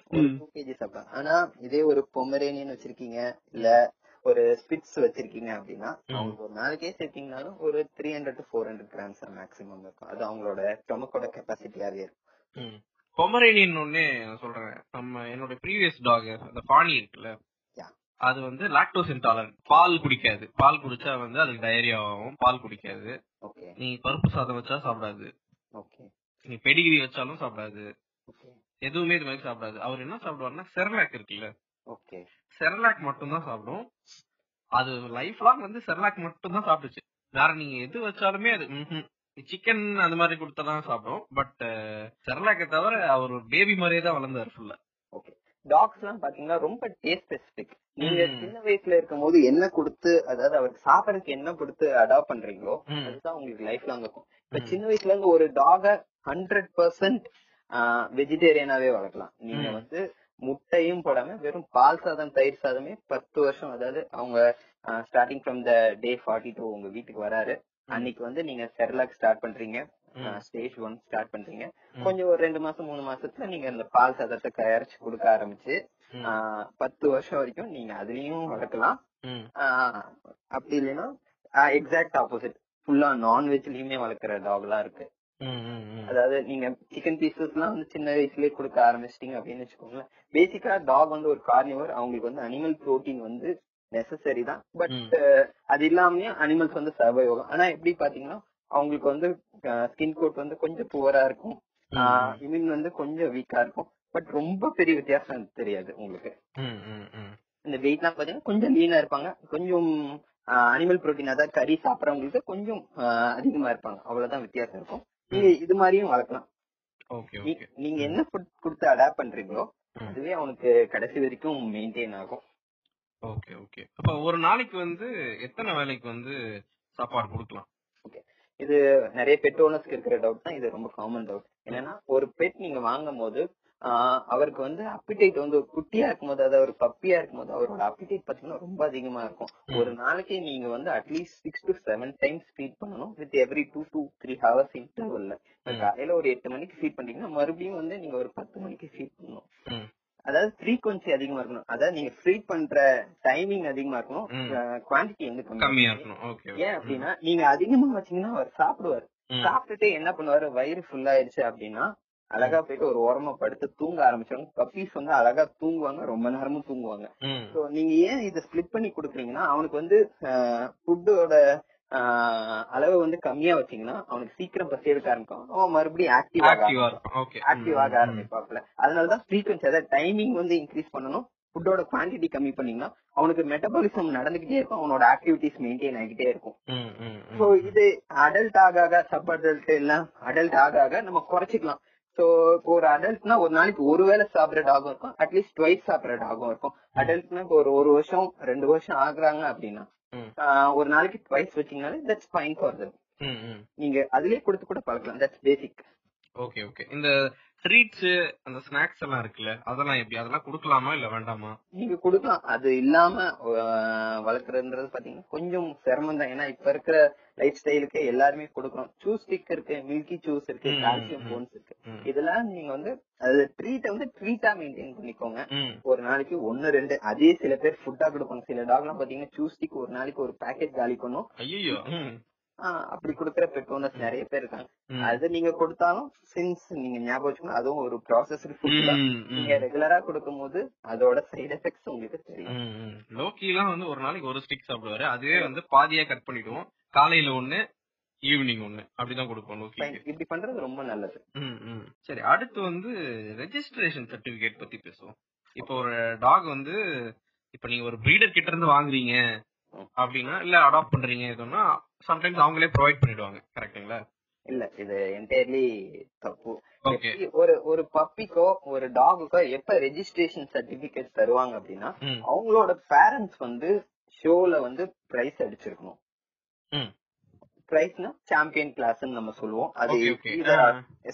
ஒரு டூ கேஜி சாப்பிடுவாங்க. ஆனா இதே ஒரு பொமரேனியன் வச்சிருக்கீங்க இல்ல ஒரு ஸ்பிட்ஸ் வச்சிருக்கீங்க அப்படின்னா ம். அவங்களுக்கு ஒரு நாளைக்கே சேர்த்தீங்கனாலும் ஒரு three hundred to four hundred grams maximum இருக்கும். அது அவங்களோட ஸ்டொமக்கோட கெப்பாசிட்டியாவே இருக்கும். பொமரேனியன் ஒன்னே நான் சொல்றேன். நம்ம என்னோட ப்ரீவியஸ் டாக் அந்த பாணி இருக்குல்ல. அது வந்து லாக்டோஸ் இன்டாலரன்ட் பால் குடிக்காது. பால் குடிச்சா வந்து அதுக்கு டயரியா ஆகும். பால் குடிக்காது. ஓகே நீ பருப்பு சாதம் வச்சா சாப்பிடாது. ஓகே நீ பெடிகிரி வச்சாலும் சாப்பிடாது. எதுவுமே இது மாதிரி சாப்பிடாது. அவர் என்ன சாப்பிடுவாருன்னா செர்லாக் இருக்குல்ல. ஓகே செர்லாக் மட்டும் தான் சாப்பிடும். அது லைஃப் லாங் வந்து செர்லாக் மட்டும் தான் சாப்பிட்டுச்சு. வேற நீங்க எது வச்சாலுமே அது சிக்கன் அந்த மாதிரி கொடுத்தாதான் சாப்பிடும். பட் செர்லாக்கை தவிர அவர் ஒரு பேபி மாதிரியே தான் வளர்ந்தாரு ஃபுல்லா டாக்ஸ் எல்லாம் பாத்தீங்கன்னா ரொம்ப டேஸ்ட் ஸ்பெசிபிக் நீங்க. சின்ன வயசுல இருக்கும் போது என்ன கொடுத்து அதாவது அவருக்கு சாப்பிடறதுக்கு என்ன கொடுத்து அடாப்ட் பண்றீங்களோ அதுதான் உங்களுக்கு லைஃப் லாங் இருக்கும். இப்ப. சின்ன வயசுல இருந்து ஒரு டாக ஹண்ட்ரட் பர்சன்ட் வெஜிடேரியனாவே வளர்க்கலாம். நீங்க. வந்து முட்டையும் போடாம வெறும் பால் சாதம் தயிர் சாதமே பத்து வருஷம் அதாவது அவங்க starting from the day forty two உங்க வீட்டுக்கு வராரு. அன்னைக்கு வந்து நீங்க செர்லாக் ஸ்டார்ட் பண்றீங்க. ஸ்டேஜ் ஒன் ஸ்டார்ட் பண்றீங்க. கொஞ்சம் ஒரு ரெண்டு மாசம் மூணு மாசத்துல நீங்க இந்த பால் சாதத்தை தயாரிச்சு கொடுக்க ஆரம்பிச்சு பத்து வருஷம் வரைக்கும் நீங்க அதுலயும் வளர்க்கலாம். அப்படி இல்லைன்னா எக்ஸாக்ட் ஆப்போசிட் ஃபுல்லா நான்வெஜ்லயுமே வளர்க்குற டாக் எல்லாம் இருக்கு. அதாவது நீங்க சிக்கன் பீசஸ் எல்லாம் வந்து சின்ன வயசுலயே கொடுக்க ஆரம்பிச்சிட்டீங்க அப்படின்னு வச்சுக்கோங்களேன். பேசிக்கா டாக் வந்து ஒரு கார்னிவர் அவங்களுக்கு வந்து அனிமல் புரோட்டீன் வந்து நெசசரி தான். பட். அது இல்லாமயே அனிமல்ஸ் வந்து ஆகும் ஆனா எப்படி பாத்தீங்கன்னா அவங்களுக்கு வந்து ஸ்கின் கோட் வந்து கொஞ்சம் புவரா இருக்கும். இம்யூன் வந்து கொஞ்சம் வீக்கா இருக்கும். பட் ரொம்ப பெரிய வித்தியாசம் தெரியாது உங்களுக்கு. இந்த வெயிட் எல்லாம் பாத்தீங்கன்னா கொஞ்சம் லீனா இருப்பாங்க. கொஞ்சம் அனிமல் புரோட்டீன் அதாவது கறி சாப்பிடறவங்களுக்கு கொஞ்சம் அதிகமா இருப்பாங்க. அவ்வளவுதான் வித்தியாசம் இருக்கும். நீங்க இது மாதிரியும் வளர்க்கலாம். Okay okay. நீங்க என்ன ஃபுட் கொடுத்து அடாப்ட் பண்றீங்களோ. அதுவே அவனுக்கு கடைசி வரைக்கும் மெயின்டைன் ஆகும். Okay okay. அப்ப ஒரு நாளைக்கு வந்து எத்தனை வேலைக்கு வந்து சாப்பாடு கொடுக்கலாம்? இது நிறைய பெட் ஓனர்ஸ்க்கு இருக்கிற டவுட் தான் இது ரொம்ப காமன் டவுட் என்னன்னா ஒரு பெட் நீங்க வாங்கும் போது அவருக்கு வந்து அப்பிடைட் வந்து ஒரு குட்டியா இருக்கும்போது அதாவது ஒரு பப்பியா இருக்கும்போது அவரோட அப்பிடைட் பாத்தீங்கன்னா ரொம்ப அதிகமா இருக்கும். ஒரு நாளைக்கு நீங்க வந்து at least six to seven times feed பண்ணணும் with every two to three hours இன்டர்வல்ல. காலையில ஒரு எட்டு மணிக்கு ஃபீட் பண்ணீங்கன்னா மறுபடியும் வந்து நீங்க ஒரு பத்து மணிக்கு ஃபீட் பண்ணணும். அதாவது ஃப்ரீக்வன்சி அதிகமா இருக்கணும். அதாவது நீங்க ஃபீட் பண்ற டைமிங் அதிகமா இருக்கணும். குவான்டிட்டி வந்து கம்மியா இருக்கணும். ஏன் அப்படின்னா நீங்க அதிகமா வச்சீங்கன்னா அவர் சாப்பிடுவாரு. சாப்பிட்டுட்டு என்ன பண்ணுவாரு? வயிறு ஃபுல் ஆயிடுச்சு அப்படின்னா அழகா போயிட்டு ஒரு ஓரமா படுத்து தூங்க ஆரம்பிச்சாங்க பப்பீஸ் வந்து அழகா தூங்குவாங்க. ரொம்ப நேரமும் தூங்குவாங்க. சோ நீங்க ஏன் இதை ஸ்பிளிட் பண்ணி கொடுக்குறீங்கன்னா அவனுக்கு வந்து ஃபுட்டோட அளவு வந்து கம்மியா வச்சீங்கன்னா அவனுக்கு சீக்கிரம் பசி எடுக்க ஆரம்பிக்கும். அவன் மறுபடியும் ஆக்டிவ் ஆக ஆக்டிவா ஆக ஆரம்பிப்பாப்ல அதனாலதான் ஃப்ரீக்வன்சி அதாவது டைமிங் வந்து இன்க்ரீஸ் பண்ணணும். ஃபுட்டோட குவான்டிட்டி கம்மி பண்ணீங்கன்னா அவனுக்கு மெட்டபாலிசம் நடந்துகிட்டே இருக்கும். அவனோட ஆக்டிவிட்டிஸ் மெயின்டைன் ஆகிட்டே இருக்கும். சோ இது அடல்ட் ஆக ஆக சப் அடல்ட் எல்லாம் அடல்ட் ஆக ஆக நம்ம குறைச்சிக்கலாம். சோ இப்போ ஒரு அடல்ட்னா ஒரு நாளைக்கு ஒரு வேளை சாப்பிடுற டாகும் இருக்கும். அட்லீஸ்ட் ட்வைஸ் சாப்பிடுற டாகும் இருக்கும். அடல்ட்னா இப்போ ஒரு ஒரு வருஷம் ரெண்டு வருஷம் ஆகுறாங்க அப்படின்னா ஒரு நாளைக்கு ட்வைஸ் வச்சீங்கனாலே தட்ஸ் ஃபைன் ஃபார் தம். நீங்க அதுலயே கொடுத்து கூட பழக்கலாம் தட்ஸ் பேசிக் ஓகே ஓகே இந்த ட்ரீட்ஸ் அந்த ஸ்நாக்ஸ் எல்லாம் இருக்குல்ல அதெல்லாம் எப்படி? அதெல்லாம் கொடுக்கலாமா இல்ல வேண்டாமா? நீங்க கொடுக்கலாம். அது இல்லாம வளர்க்கறதுன்றது பாத்தீங்கன்னா கொஞ்சம் சிரமம் தான். ஏன்னா இப்ப இருக்கிற லைஃப் ஸ்டைலுக்கு எல்லாருமே கொடுக்கணும். சூஸ் ஸ்டிக் இருக்கு மில்கி சூஸ் இருக்கு கால்சியம். போன்ஸ் இருக்கு. இதெல்லாம் நீங்க வந்து அது ட்ரீட்டை வந்து ட்ரீட்டா மெயின்டைன் பண்ணிக்கோங்க. ஒரு நாளைக்கு ஒன்னு ரெண்டு அதே சில பேர் ஃபுட்டா கொடுப்பாங்க சில டாக் எல்லாம் பாத்தீங்கன்னா சூஸ் ஸ்டிக் ஒரு நாளைக்கு ஒரு பேக்கெட் காலி பண்ணும். அப்படி கொடுக்குற பெட் ஓனர்ஸ் நிறைய பேர் இருக்காங்க. அது நீங்க கொடுத்தாலும் சின்ஸ் நீங்க ஞாபகம் வச்சுக்கணும் அதுவும் ஒரு ம். நீங்க ரெகுலரா கொடுக்கும் போது அதோட சைடு எஃபெக்ட்ஸ் உங்களுக்கு தெரியும். லோக்கி எல்லாம் வந்து ஒரு நாளைக்கு ஒரு ஸ்டிக் சாப்பிடுவாரு. அதுவே வந்து பாதியா கட் பண்ணிடுவோம். காலையில ஒண்ணு ஈவினிங் ஒண்ணு. அப்படிதான் கொடுப்போம். லோக்கிக்கு. இப்படி பண்றது ரொம்ப நல்லது. சரி அடுத்து வந்து ரெஜிஸ்ட்ரேஷன் சர்டிபிகேட் பத்தி பேசுவோம். இப்போ ஒரு டாக் வந்து இப்ப நீங்க ஒரு பிரீடர் கிட்ட இருந்து வாங்குறீங்க. அப்படின்னா இல்ல அடாப்ட் பண்றீங்க எதுனா சம்டைம்ஸ் அவங்களே ப்ரொவைட் பண்ணிடுவாங்க. கரெக்ட்டுங்களா இல்ல இது என்டையர்லி தப்பு. ஒரு ஒரு பப்பிக்கோ ஒரு டாகுக்கோ எப்ப ரெஜிஸ்ட்ரேஷன் சர்டிபிகேட் தருவாங்க அப்படின்னா அவங்களோட பேரண்ட்ஸ் வந்து ஷோல வந்து பிரைஸ் அடிச்சிருக்கணும். பிரைஸ்னா சாம்பியன் கிளாஸ் நம்ம சொல்லுவோம். அது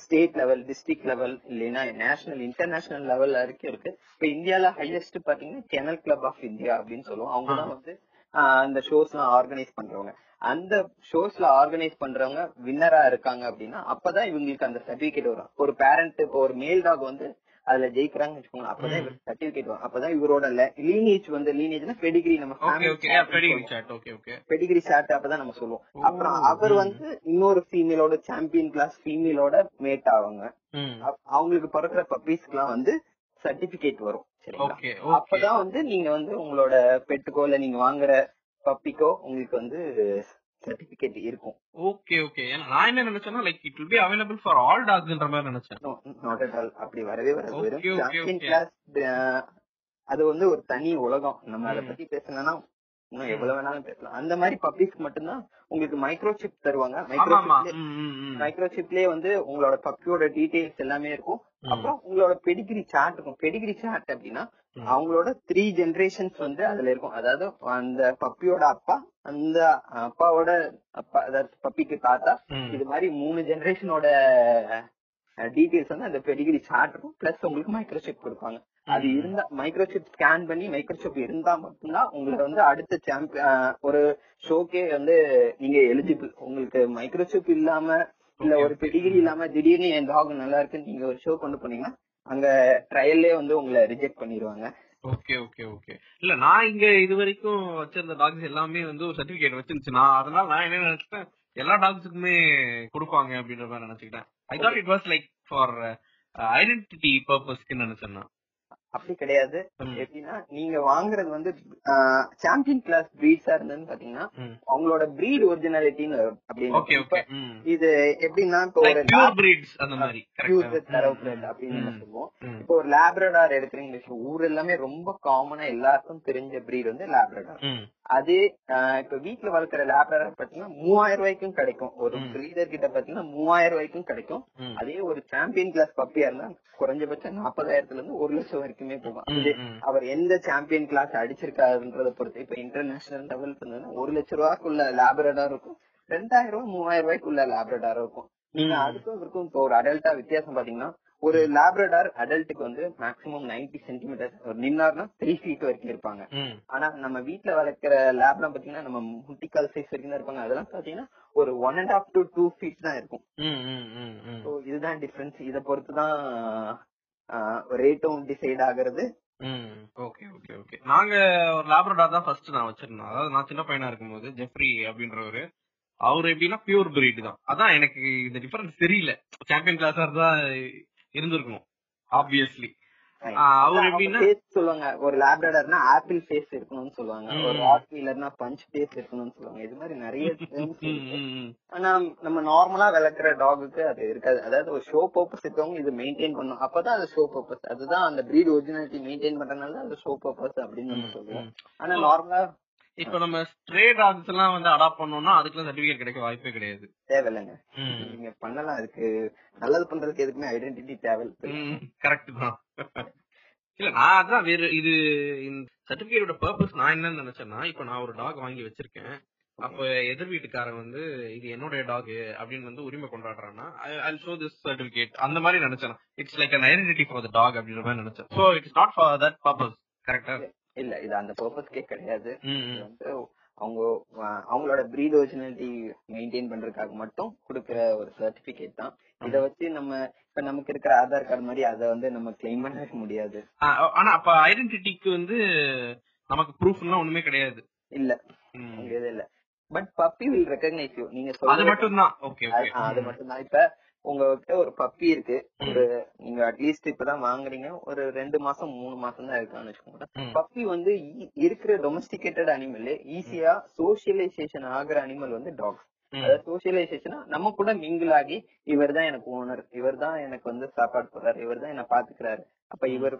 ஸ்டேட் லெவல் டிஸ்ட்ரிக்ட் லெவல் இல்லைன்னா நேஷனல் இன்டர்நேஷனல் லெவல் வரைக்கும் இருக்கு. இப்ப இந்தியால ஹையஸ்ட் பாத்தீங்கன்னா கெனல் கிளப் ஆஃப் இந்தியா அப்படின்னு சொல்லுவோம். அவங்க தான் வந்து அந்த ஷோஸ் எல்லாம் ஆர்கனைஸ் பண்றவங்க. அந்த ஷோஸ்ல ஆர்கனைஸ் பண்றவங்க வின்னரா இருக்காங்க அப்படின்னா அப்பதான் இவங்களுக்கு அந்த சர்டிபிகேட் வரும். ஒரு பேரண்ட் இப்போ ஒரு மேல் டாக் வந்து அதுல ஜெயிக்கிறாங்கன்னு வச்சுக்கோங்க அப்பதான் இவருக்கு சர்டிபிகேட் வரும். அப்பதான் இவரோட லீனேஜ் வந்து லீனேஜ்னா பெடிகிரி நம்ம பெடிகிரி சாட் அப்பதான் நம்ம சொல்லுவோம். அப்புறம் அவர் வந்து இன்னொரு ஃபீமேலோட சாம்பியன் கிளாஸ் ஃபீமேலோட மேட் ஆவாங்க. அப்- அவங்களுக்கு பிறக்கிற பப்பீஸ்க்குலாம் வந்து சர்டிபிகேட் வரும். சரிங்களா? அப்பதான் வந்து நீங்க வந்து உங்களோட பெட்டுக்கோ இல்ல நீங்க வாங்குற பப்பிக்கோ உங்களுக்கு வந்து சர்டிபிகேட் இருக்கும். Okay okay. நான் என்ன நினைச்சேன்னா like it will be available for all டாக்ஸ்ன்ற மாதிரி நினைச்சேன். நாட் அட் ஆல் அப்படி வரவே வராது. அது வந்து ஒரு தனி உலகம். நம்ம அதை. பத்தி பேசணும்னா இன்னும் எவ்வளவு வேணாலும் பேசலாம். அந்த மாதிரி பப்பீஸ்க்கு மட்டும்தான் உங்களுக்கு மைக்ரோ சிப் தருவாங்க. ஆமா ஆமா மைக்ரோ ம், ம், ம். மைக்ரோ சிப்லயே வந்து உங்களோட பப்பியோட டீடைல்ஸ் எல்லாமே இருக்கும். அப்புறம் உங்களோட பெடிகிரி சார்ட் இருக்கும் பெடிகிரி சார்ட் அப்படின்னா. அவங்களோட த்ரீ ஜெனரேஷன்ஸ் வந்து அதுல இருக்கும் அதாவது அந்த பப்பியோட அப்பா அந்த அப்பாவோட அப்பா அதாவது பப்பிக்கு தாத்தா. இது மாதிரி மூணு ஜெனரேஷனோட டீடைல்ஸ் வந்து அந்த பெடிகிரி சார்ட் இருக்கும் பிளஸ் உங்களுக்கு மைக்ரோசிப் கொடுப்பாங்க அது. இருந்தா மைக்ரோசிப் ஸ்கேன் பண்ணி மைக்ரோசிப் இருந்தா மட்டும்தான் உங்களை வந்து அடுத்த சாம்பியன் ஒரு ஷோக்கே வந்து நீங்க எலிஜிபிள் உங்களுக்கு மைக்ரோசிப் இல்லாம இல்ல ஒரு. பெடிகிரி இல்லாம திடீர்னு என் டாக் நல்லா இருக்குன்னு நீங்க ஒரு ஷோ கொண்டு போனீங்கன்னா அங்க ட்ரையல்லே வந்து உங்களை ரிஜெக்ட் பண்ணிடுவாங்க. ஓகே ஓகே ஓகே இல்ல நான் இங்க இது வரைக்கும் வச்சிருந்த டாக்ஸ் எல்லாமே வந்து ஒரு சர்டிபிகேட் வச்சிருந்துச்சு. நான் அதனால நான் என்ன நினைச்சிட்டேன் எல்லா டாக்ஸுக்குமே கொடுப்பாங்க அப்படின்ற மாதிரி நினைச்சுக்கிட்டேன். I thought it was like for identity பர்பஸ்க்கு நினைச்சேன் நான். அப்படி கிடையாது. எப்படின்னா நீங்க வாங்குறது வந்து சாம்பியன் கிளாஸ் பிரீட்ஸா இருந்ததுன்னு பாத்தீங்கன்னா. அவங்களோட பிரீட் ஒரிஜினாலிட்டின்னு அப்படின்னு இது எப்படின்னா இப்போ ஒரு அப்படின்னு சொல்லுவோம். இப்போ ஒரு லேப்ரடார் எடுக்கிறீங்க ஊர் எல்லாமே ரொம்ப காமனா எல்லாருக்கும் தெரிஞ்ச பிரீட் வந்து லேப்ரடார் அது இப்ப வீட்ல வளர்க்குற லேப்ரடார் பாத்தீங்கன்னா மூவாயிரம் ரூபாய்க்கும் கிடைக்கும் ஒரு. பிரீடர் கிட்ட பாத்தீங்கன்னா மூவாயிரம் ரூபாய்க்கும் கிடைக்கும். அதே ஒரு சாம்பியன் கிளாஸ் பப்பியா இருந்தா குறைஞ்சபட்சம் நாற்பதாயிரத்துல இருந்து ஒரு லட்சம் வரைக்குமே போகும் ம், அது ம். அவர் எந்த சாம்பியன் கிளாஸ் அடிச்சிருக்காருன்றத பொறுத்து இப்ப இன்டர்நேஷனல் லெவல் ஒரு லட்ச ரூபாய்க்குள்ள லேப்ரடார் இருக்கும். ரெண்டாயிரம் ரூபாய் மூவாயிரம் ரூபாய்க்குள்ள லேப்ரடார் இருக்கும். நீங்க. அதுக்கும் இருக்கும் இப்போ ஒரு அடல்ட்டா வித்தியாசம் பாத்தீங்கன்னா ஒரு லேப்ரடார் அடல்ட்டுக்கு வந்து மேக்ஸிமம் 90 சென்டிமீட்டர் ஒரு நின்னார்னா த்ரீ ஃபீட் வரைக்கும் இருப்பாங்க. ஆனா நம்ம வீட்ல வளர்க்கிற லேப்லாம் பாத்தீங்கன்னா நம்ம முட்டிக்கால் சைஸ் வரைக்கும் தான் இருப்பாங்க. அதெல்லாம் பாத்தீங்கன்னா ஒரு one and half to two feet தான் இருக்கும். இதுதான் டிஃபரன்ஸ் இத பொறுத்து தான் ரேட்டும் டிசைட் ஆகுறது. ம் ஓகே ஓகே ஓகே நாங்க ஒரு லேப்ரடார் தான் ஃபர்ஸ்ட் நான் வச்சிருந்தோம். அதாவது நான் சின்ன பையனா இருக்கும்போது ஜெஃப்ரி அப்படின்றவரு அவர் எப்படின்னா பியூர் பிரீட் தான். அதான் எனக்கு இந்த டிஃபரன்ஸ் தெரியல. சாம்பியன் கிளாஸா தான் இருந்திருக்கணும் ஆப்வியஸ்லி அவர் எப்படின்னா ஃபேஸ் சொல்லுவாங்க. ஒரு லேப்ரடார்னா ஆப்பிள் ஃபேஸ் இருக்கணும்னு சொல்லுவாங்க. ஒரு ராட் வீலர்னா பஞ்ச் ஃபேஸ் இருக்கணும்னு சொல்லுவாங்க. இது மாதிரி நிறைய. ஆனா நம்ம நார்மலா வளர்க்குற டாகுக்கு அது இருக்காது. அதாவது ஒரு ஷோ பர்பஸ் இருக்கவங்க இது மெயின்டைன் பண்ணும் அப்பதான் அது ஷோ பர்பஸ் அதுதான் அந்த பிரீட் ஒரிஜினாலிட்டி மெயின்டைன் பண்றதுனால தான் அது ஷோ பர்பஸ் அப்படின்னு நம்ம சொல்லுவோம். ஆனா நார்மலா இப்ப நம்ம ஸ்ட்ரே டாக்ஸ் எல்லாம் வந்து அடாப்ட் பண்ணோம்னா அதுக்கெல்லாம் சர்டிபிகேட் கிடைக்க வாய்ப்பே கிடையாது. தேவையில்லைங்க. நீங்க பண்ணலாம். அதுக்கு நல்லது பண்றதுக்கு எதுக்குமே ஐடென்டிட்டி தேவை கரெக்ட் தான். இல்ல நான் அதான் வேற இது இந்த சர்டிபிகேட்டோட பர்பஸ் நான் என்னன்னு நினைச்சேன்னா இப்ப நான் ஒரு டாக் வாங்கி வச்சிருக்கேன். அப்ப எதிர் வீட்டுக்காரன் வந்து இது என்னுடைய டாக் அப்படின்னு வந்து உரிமை கொண்டாடுறான்னா ஐ ஷோ திஸ் சர்டிபிகேட் அந்த மாதிரி நினைச்சேன் it's like an identity for the dog அப்படின்ற மாதிரி நினைச்சேன். So it's not for that purpose கரெக்டா இல்ல இது அந்த பர்பஸ்க்கே கிடையாது. வந்து அவங்க அவங்களோட பிரீட் ஒரிஜினாலிட்டி மெயின்டைன் பண்றதுக்காக மட்டும் கொடுக்கிற ஒரு சர்டிபிகேட் தான். இத வச்சு நம்ம இப்ப நமக்கு இருக்கிற ஆதார் கார்டு மாதிரி அதை வந்து நம்ம கிளைம் பண்ணவே முடியாது. ஆனா அப்ப ஐடென்டிட்டிக்கு வந்து நமக்கு ப்ரூஃப்லாம் ஒண்ணுமே கிடையாது. இல்ல. இல்ல. But puppy will recognise you நீங்க அது சொல்றது மட்டும் தான் ஓகே அது மட்டும் தான் இப்ப உங்ககிட்ட ஒரு பப்பி இருக்கு. ஒரு நீங்க அட்லீஸ்ட் இப்பதான் வாங்குறீங்க. ஒரு ரெண்டு மாசம் மூணு மாசம் தான் இருக்கான்னு வச்சுக்கோங்க. பப்பி வந்து இருக்கிற டொமஸ்டிகேட்டட் அனிமல் ஈஸியா சோசியலைசேஷன் ஆகுற அனிமல் வந்து டாக்ஸ். அதாவது சோசியலைசேஷனா நம்ம கூட மிங்கிள் ஆகி இவர் தான் எனக்கு ஓனர் இவர் தான் எனக்கு வந்து சாப்பாடு போடுறாரு இவர் தான் என்ன பாத்துக்கிறாரு. அப்ப இவர்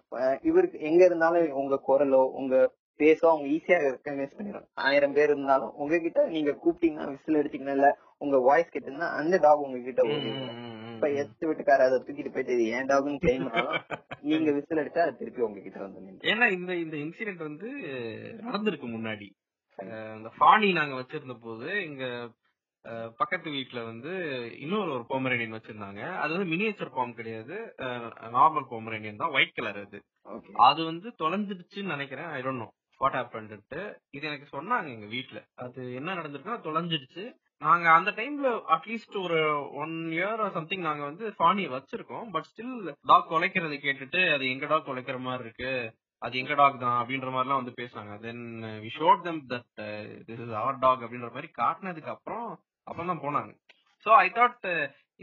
இவருக்கு எங்க இருந்தாலும் உங்க குரலோ உங்க பேசோ அவங்க ஈஸியா ரெக்கக்னைஸ் பண்ணிடும் ஆயிரம் பேர் இருந்தாலும் உங்ககிட்ட நீங்க கூப்பிட்டீங்கன்னா விசில் அடிச்சீங்கன்னா இல்ல உங்க வாய்ஸ் கேட்டீங்கன்னா அந்த டாக் உங்ககிட்ட ஓடி வரும். இப்ப எத்து வீட்டுக்கார அதை தூக்கிட்டு போயிட்டு இது ஏன் டாக்னு கிளைம் பண்ணாலும் நீங்க விசில் அடிச்சா அது திருப்பி உங்ககிட்ட வந்து ஏன்னா இந்த இந்த இன்சிடென்ட் வந்து நடந்திருக்கு முன்னாடி. இந்த ஃபானி நாங்க வச்சிருந்த போது எங்க அஹ், பக்கத்து வீட்ல வந்து இன்னொரு ஒரு பொமரேனியன் வச்சிருந்தாங்க. அது வந்து மினியேச்சர் ஃபார்ம் கிடையாது. நார்மல் பொமரேனியன் தான். ஒயிட் கலர் அது. அது வந்து தொலைஞ்சிடுச்சுன்னு நினைக்கிறேன். I don't know what happened இது எனக்கு சொன்னாங்க எங்க வீட்ல. அது என்ன நடந்திருக்குன்னா தொலைஞ்சிடுச்சு. நாங்க அந்த டைம்ல அட்லீஸ்ட் ஒரு ஒன் இயர் சம்திங் நாங்க வந்து ஃபானியை வச்சிருக்கோம். பட் ஸ்டில் டாக் குலைக்கிறத கேட்டுட்டு அது எங்க டாக் குலைக்கிற மாதிரி இருக்கு? அது எங்க டாக் தான்? அப்படின்ற மாதிரிலாம் வந்து பேசுனாங்க. Then we showed them that this is our dog அப்படின்ற மாதிரி காட்டினதுக்கு அப்புறம் அப்புறம் தான் போனாங்க. சோ ஐ தாட்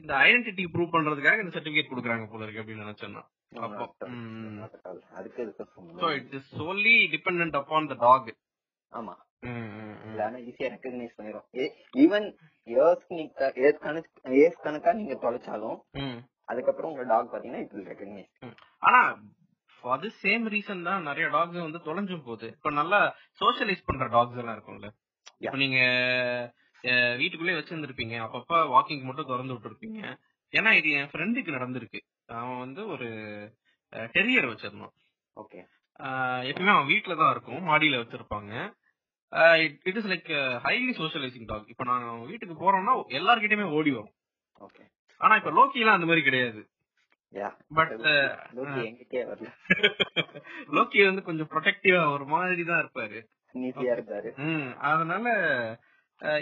இந்த ஐடென்டிட்டி ப்ரூவ் பண்றதுக்காக இந்த சர்டிபிகேட் கொடுக்குறாங்க போல இருக்கு அப்படின்னு நினைச்சேன் நான். அப்போ சம்பந்தம் it is solely dependent upon the dog. ஆமா. ம், ம், ம். இல்ல ஆனா ஈஸியா ரெக்கக்னைஸ் பண்ணிரும் ஈவன் இயர்ஸ் நீங்க இயர்ஸ் கணக்கு இயர்ஸ் கணக்கா நீங்க தொலைச்சாலும் அதுக்கப்புறம் உங்க டாக் பாத்தீங்கன்னா இட் வில் ரெக்கக்னைஸ். ஆனா ஃபார் தி சேம் ரீசன் தான் நிறைய டாக்ஸ் வந்து தொலைஞ்சும் போகுது இப்ப நல்லா சோஷியலைஸ் பண்ற டாக்ஸ் எல்லாம் இருக்கும்ல. இப்ப நீங்க வீட்டுக்குள்ளே வச்சிருந்திருப்பீங்க. அப்பப்ப வாக்கிங் மட்டும் திறந்து விட்டுருப்பீங்க. ஏன்னா இது என் ஃப்ரெண்டுக்கு நடந்திருக்கு. அவன் வந்து ஒரு டெரியர் வச்சிருந்தான். ஓகே ஆஹ் எப்பயுமே அவன் வீட்ல தான் இருக்கும். மாடியில வச்சிருப்பாங்க. It is like highly socialising dog இப்ப அவன் வீட்டுக்கு போறோம்னா எல்லார்கிட்டயுமே ஓடி வரும். ஓகே ஆனா இப்ப லோக்கி எல்லாம் அந்த மாதிரி கிடையாது. பட் வரல. லோக்கி வந்து கொஞ்சம் ப்ரொடெக்டிவா ஒரு மாதிரி தான் இருப்பாரு. நீட்டியா இருந்தாரு ம். அதனால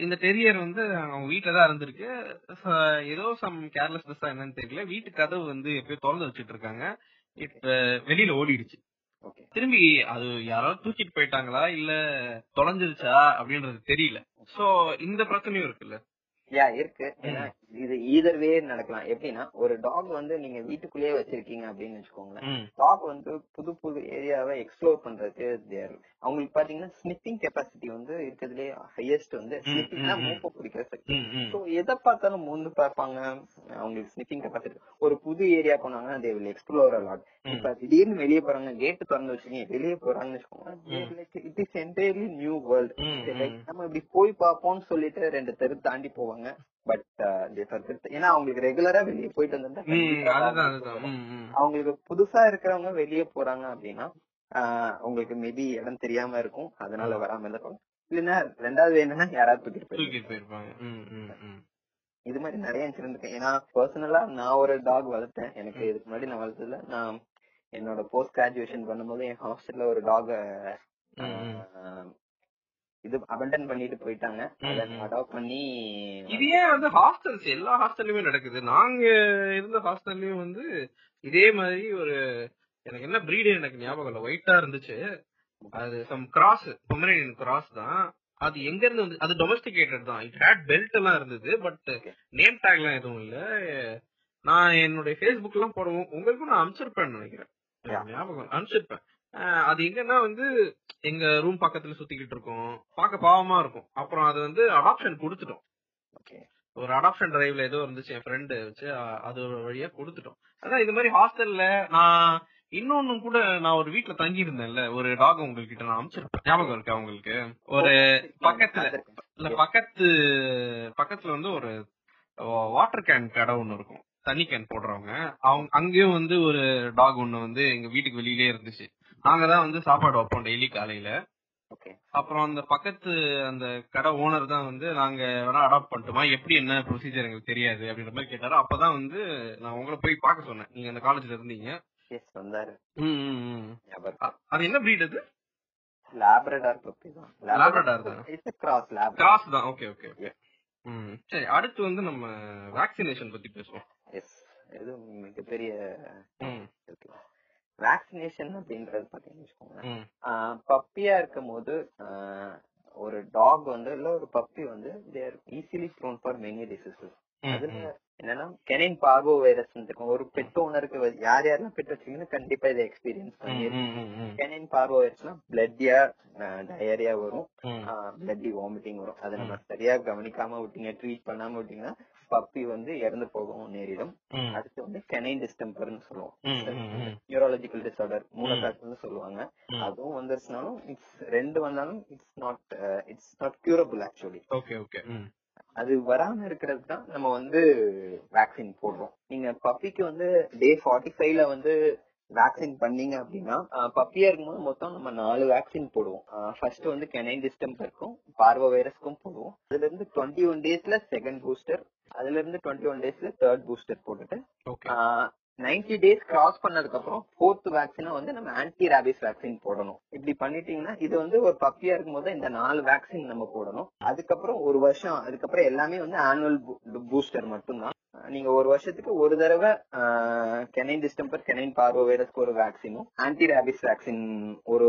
இந்த டெரியர் வந்து அவங்க வீட்ல தான் இருந்திருக்கு. ஏதோ சம் கேர்லெஸ்னஸ் என்னன்னு தெரியல. வீட்டு கதவு வந்து எப்பயோ திறந்து வச்சிட்டு இருக்காங்க. இப்ப வெளியில ஓடிடுச்சு. திரும்பி அது யாராவது தூக்கிட்டு போயிட்டாங்களா? இல்ல தொலைஞ்சிருச்சா? அப்படின்றது தெரியல. சோ இந்த பிரச்சனையும் இருக்குல்ல? யா இருக்கு. இது ஈதர் வே நடக்கலாம். எப்படின்னா ஒரு டாக் வந்து நீங்க வீட்டுக்குள்ளேயே வச்சிருக்கீங்க அப்படின்னு வச்சுக்கோங்களேன். டாக் வந்து புது புது ஏரியாவை எக்ஸ்ப்ளோர் பண்றதுக்கு தேர் அவங்களுக்கு பாத்தீங்கன்னா ஸ்னிப்பிங் கெப்பாசிட்டி வந்து இருக்கிறதுலே ஹையஸ்ட் வந்து ஸ்னிப்பிங்னா. மூப்ப பிடிக்கிற சக்தி. சோ எதை பார்த்தாலும் மூந்து பார்ப்பாங்க. அவங்களுக்கு ஸ்னிப்பிங் கெப்பாசிட்டி ஒரு புது ஏரியா போனாங்கன்னா தே வில் எக்ஸ்ப்ளோர் அலாட் இப்ப திடீர்னு வெளியே போறாங்க கேட் திறந்து வச்சுக்கீங்க வெளியே போறாங்கன்னு வச்சுக்கோங்க it is entirely new world. நம்ம இப்படி போய் பார்ப்போம்னு சொல்லிட்டு ரெண்டு தெரு தாண்டி போவாங்க. பட் ஏன்னா அவங்களுக்கு ரெகுலரா வெளியே போயிட்டு வந்திருந்தா. அவங்களுக்கு புதுசா இருக்கிறவங்க வெளியே போறாங்க அப்படின்னா உங்களுக்கு மேபி இடம் தெரியாம இருக்கும். அதனால வராம இருந்திருப்பாங்க. இல்லைன்னா ரெண்டாவது என்னன்னா யாராவது தூக்கிட்டு போயிருப்பாங்க. இது மாதிரி நிறைய இன்சிடென்ட் ஏன்னா பர்சனலா நான் ஒரு டாக் வளர்த்தேன். எனக்கு இதுக்கு முன்னாடி நான் வளர்த்ததுல நான் என்னோட போஸ்ட் கிராஜுவேஷன் பண்ணும்போது என் ஹாஸ்டல்ல ஒரு டாக. இது அபண்டன் பண்ணிட்டு போயிட்டாங்க. அடாப்ட் பண்ணி இது ஏன் வந்து ஹாஸ்டல்ஸ் எல்லா ஹாஸ்டல்லையுமே நடக்குது. நாங்க இருந்த ஹாஸ்டல்லையும் வந்து இதே மாதிரி ஒரு எனக்கு என்ன பிரீடு எனக்கு ஞாபகம் இல்ல. ஒயிட்டா இருந்துச்சு. அது சம் கிராஸ் பொமரேனியன் கிராஸ் தான். அது எங்க இருந்து வந்து அது டொமஸ்டிகேட்டட் தான். இட் ஹேட் பெல்ட் எல்லாம் இருந்தது பட். நேம் டேக் எல்லாம் எதுவும் இல்ல. நான் என்னுடைய ஃபேஸ்புக் எல்லாம் போடுவோம் உங்களுக்கும் நான் அனுப்பிச்சிருப்பேன்னு நினைக்கிறேன். ஞாபகம் அனுப்பிச்சிருப்பேன். அது எங்கன்னா வந்து எங்க ரூம் பக்கத்துல சுத்திக்கிட்டு இருக்கோம். பார்க்க பாவமா இருக்கும். அப்புறம் அது வந்து அடாப்ஷன் கொடுத்துட்டோம். ஒரு அடாப்ஷன் டிரைவ்ல ஏதோ இருந்துச்சு என் ஃப்ரெண்டு வச்சு அது ஒரு வழியா கொடுத்துட்டோம். அதான் இது மாதிரி ஹாஸ்டல்ல நான் இன்னொன்னு கூட நான் ஒரு வீட்ல தங்கி இருந்தேன்ல ஒரு டாக் உங்ககிட்ட நான் அனுப்பிச்சிருப்பேன் ஞாபகம் இருக்கா உங்களுக்கு? ஒரு பக்கத்துல இல்ல பக்கத்து பக்கத்துல வந்து ஒரு வாட்டர் கேன் கடை ஒண்ணு இருக்கும். தண்ணி கேன் போடுறவங்க. அவங்க அங்கேயும் வந்து ஒரு டாக் ஒண்ணு வந்து எங்க வீட்டுக்கு வெளியிலே இருந்துச்சு. நாங்க தான் வந்து சாப்பாடு வைப்போம் டெய்லி காலையில. ஓகே அப்புறம் அந்த பக்கத்து அந்த கடை ஓனர் தான் வந்து நாங்க வேணா அடாப்ட் பண்ணிட்டோமா? எப்படி என்ன ப்ரொசீஜர் எங்களுக்கு தெரியாது அப்படின்ற மாதிரி கேட்டாரு. அப்பதான் வந்து நான் உங்களை போய் பார்க்க சொன்னேன். நீங்க அந்த காலேஜ்ல இருந்தீங்க. அது என்ன breed அது? லேப்ரடார் பப்பி தான். Labrador தான். கிராஸ் லேப் கிராஸ் தான். ஓகே ஓகே ஓகே ம் சரி. அடுத்து வந்து நம்ம வேக்சினேஷன் பத்தி பேசுவோம். எஸ் இது மிகப்பெரிய ம். இருக்கு. வேக்சினேஷன் அப்படின்றது பாத்தீங்கன்னு வச்சுக்கோங்களேன். ம். பப்பியா இருக்கும் போது ஒரு டாக் வந்து இல்ல ஒரு பப்பி வந்து there easily prone for many diseases அதுல. என்னன்னா கெனின் பார்வோ வைரஸ் இருக்கும். ஒரு பெட் ஓனருக்கு யார் யாரெல்லாம் பெட் வச்சீங்கன்னா கண்டிப்பா இதை எக்ஸ்பீரியன்ஸ் ம், பண்ணி ம், ம், ம். கெனின் பார்வோ வைரஸ்னா பிளட்டியா டயரியா வரும். பிளட்டி வாமிட்டிங் வரும். அதை நம்ம சரியா கவனிக்காம விட்டீங்க ட்ரீட் பண்ணாம விட்டீங்கன்னா பப்பி வந்து இறந்து போகவும் நேரிடும். அடுத்து வந்து கெனைன் டிஸ்டம்பர்னு சொல்லுவோம். நியூரலாஜிக்கல் டிசார்டர் மூலக்காற்றுன்னு சொல்லுவாங்க. அதுவும் வந்துருச்சுனாலும் இட்ஸ் ரெண்டு வந்தாலும் it's not it's not curable actually okay okay. அது வராம இருக்கிறது தான் நம்ம வந்து வேக்சின் போடுறோம் நீங்க பப்பிக்கு வந்து டே ஃபார்ட்டி ஃபைவ்ல வந்து வேக்சின் பண்ணீங்க அப்படின்னா பப்பியா இருக்கும்போது மொத்தம் நம்ம நாலு வேக்சின் போடுவோம். ஃபர்ஸ்ட் வந்து கெனைன் டிஸ்டம்பருக்கும் பார்வோ வைரஸ்க்கும் போடுவோம். அதுல இருந்து டுவெண்ட்டி ஒன் டேஸ்ல செகண்ட் பூஸ்டர் அதுல இருந்து டுவெண்ட்டி ஒன் டேஸ்ல தேர்ட் பூஸ்டர் போட்டுட்டு ஓகே நைன்டி டேஸ் கிராஸ் பண்ணதுக்கு அப்புறம் ஃபோர்த் வேக்சினை வந்து நம்ம ஆன்டி ரேபிஸ் வேக்சின் போடணும். இப்படி பண்ணிட்டீங்கன்னா இது வந்து ஒரு பப்பியா இருக்கும்போது இந்த நாலு வேக்சின் நம்ம போடணும். அதுக்கப்புறம் ஒரு வருஷம் அதுக்கப்புறம் எல்லாமே வந்து ஆனுவல் பூஸ்டர் மட்டும்தான். நீங்க ஒரு வருஷத்துக்கு ஒரு தடவை கெனைன் டிஸ்டம்பர் கெனைன் பார்வோ வைரஸ்க்கு ஒரு வேக்சினும் ஆன்டி ரேபிஸ் வேக்சின் ஒரு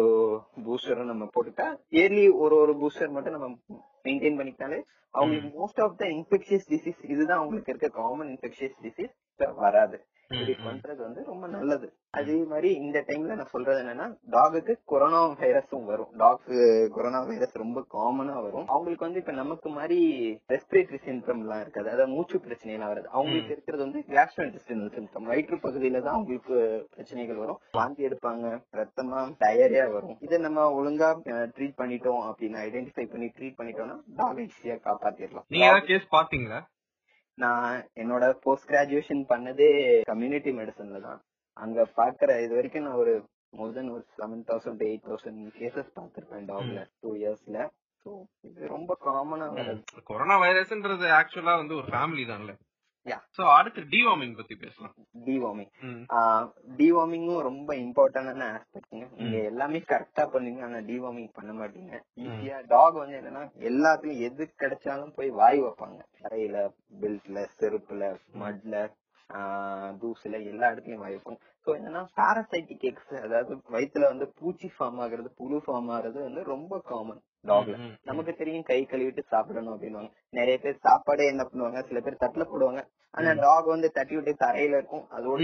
பூஸ்டரும் நம்ம போட்டுட்டா இயர்லி ஒரு ஒரு பூஸ்டர் மட்டும் நம்ம மெயின்டைன் பண்ணிக்கிட்டாலே அவங்களுக்கு most of the infectious disease இதுதான் அவங்களுக்கு இருக்க காமன் இன்ஃபெக்ஷியஸ் டிசீஸ் வராது. இப்படி பண்றது வந்து ரொம்ப நல்லது. அதே மாதிரி இந்த டைம்ல நான் சொல்றது என்னன்னா டாகுக்கு கொரோனா வைரஸும் வரும். டாக்ஸ் கொரோனா வைரஸ் ரொம்ப காமனா வரும். அவங்களுக்கு வந்து இப்ப நமக்கு மாதிரி ரெஸ்பிரேட்டரி சிம்டம் எல்லாம் இருக்காது. அதாவது மூச்சு பிரச்சனை எல்லாம் வராது. அவங்களுக்கு இருக்கிறது வந்து கேஸ்ட்ரோஇன்டெஸ்டினல் சிம்டம் வயிற்று பகுதியில தான் அவங்களுக்கு பிரச்சனைகள் வரும். வாந்தி எடுப்பாங்க ரத்தமா டயரியா வரும். இதை நம்ம ஒழுங்கா ட்ரீட் பண்ணிட்டோம் அப்படின்னு ஐடென்டிஃபை பண்ணி ட்ரீட் பண்ணிட்டோம்னா டாக் ஈஸியா காப்பாத்திடலாம். நீங்க கேஸ் பாத்தீங்களா நான் என்னோட போஸ்ட் கிராஜுவேஷன் பண்ணதே கம்யூனிட்டி மெடிசன்ல தான். அங்க பாக்குற இது வரைக்கும் நான் ஒரு மோர் தென் ஒரு seven thousand eight thousand cases பார்த்திருப்பேன் டாக்ல டூ இயர்ஸ்ல ஸோ இது ரொம்ப காமனா கொரோனா வைரஸ்ன்றது ஆக்சுவலா வந்து ஒரு ஃபேமிலி தான்ல. சோ அடுத்து டிவார்மிங் பத்தி பேசலாம். டிவார்மிங். டிவார்மிங்கும் ரொம்ப இம்பார்ட்டன்டான ஆஸ்பெக்ட்ங்க நீங்க எல்லாமே கரெக்டா பண்ணுவீங்க ஆனா டிவார்மிங் பண்ண மாட்டீங்க. ஈஸியா டாக் வந்து என்னன்னா எல்லாத்துலயும் எது கிடைச்சாலும் போய் வாய் வைப்பாங்க. தரையில பெல்ட்ல செருப்புல மட்ல தூசுல எல்லா இடத்துலயும் வாய் வைப்பாங்க ஸோ என்னன்னா பாராசைட்டிக் எக்ஸ் அதாவது வயித்துல வந்து பூச்சி ஃபார்ம் ஆகுறது புழு ஃபார்ம் ஆகுறது வந்து ரொம்ப காமன் டாக்ல. நமக்கு தெரியும் கை கழுவிட்டு சாப்பிடணும் அப்படின்னுவாங்க. நிறைய பேர் சாப்பாடே என்ன பண்ணுவாங்க சில பேர் தட்டுல போடுவாங்க. ஆனா டாக் வந்து தட்டி விட்டு தரையில இருக்கும் அதோட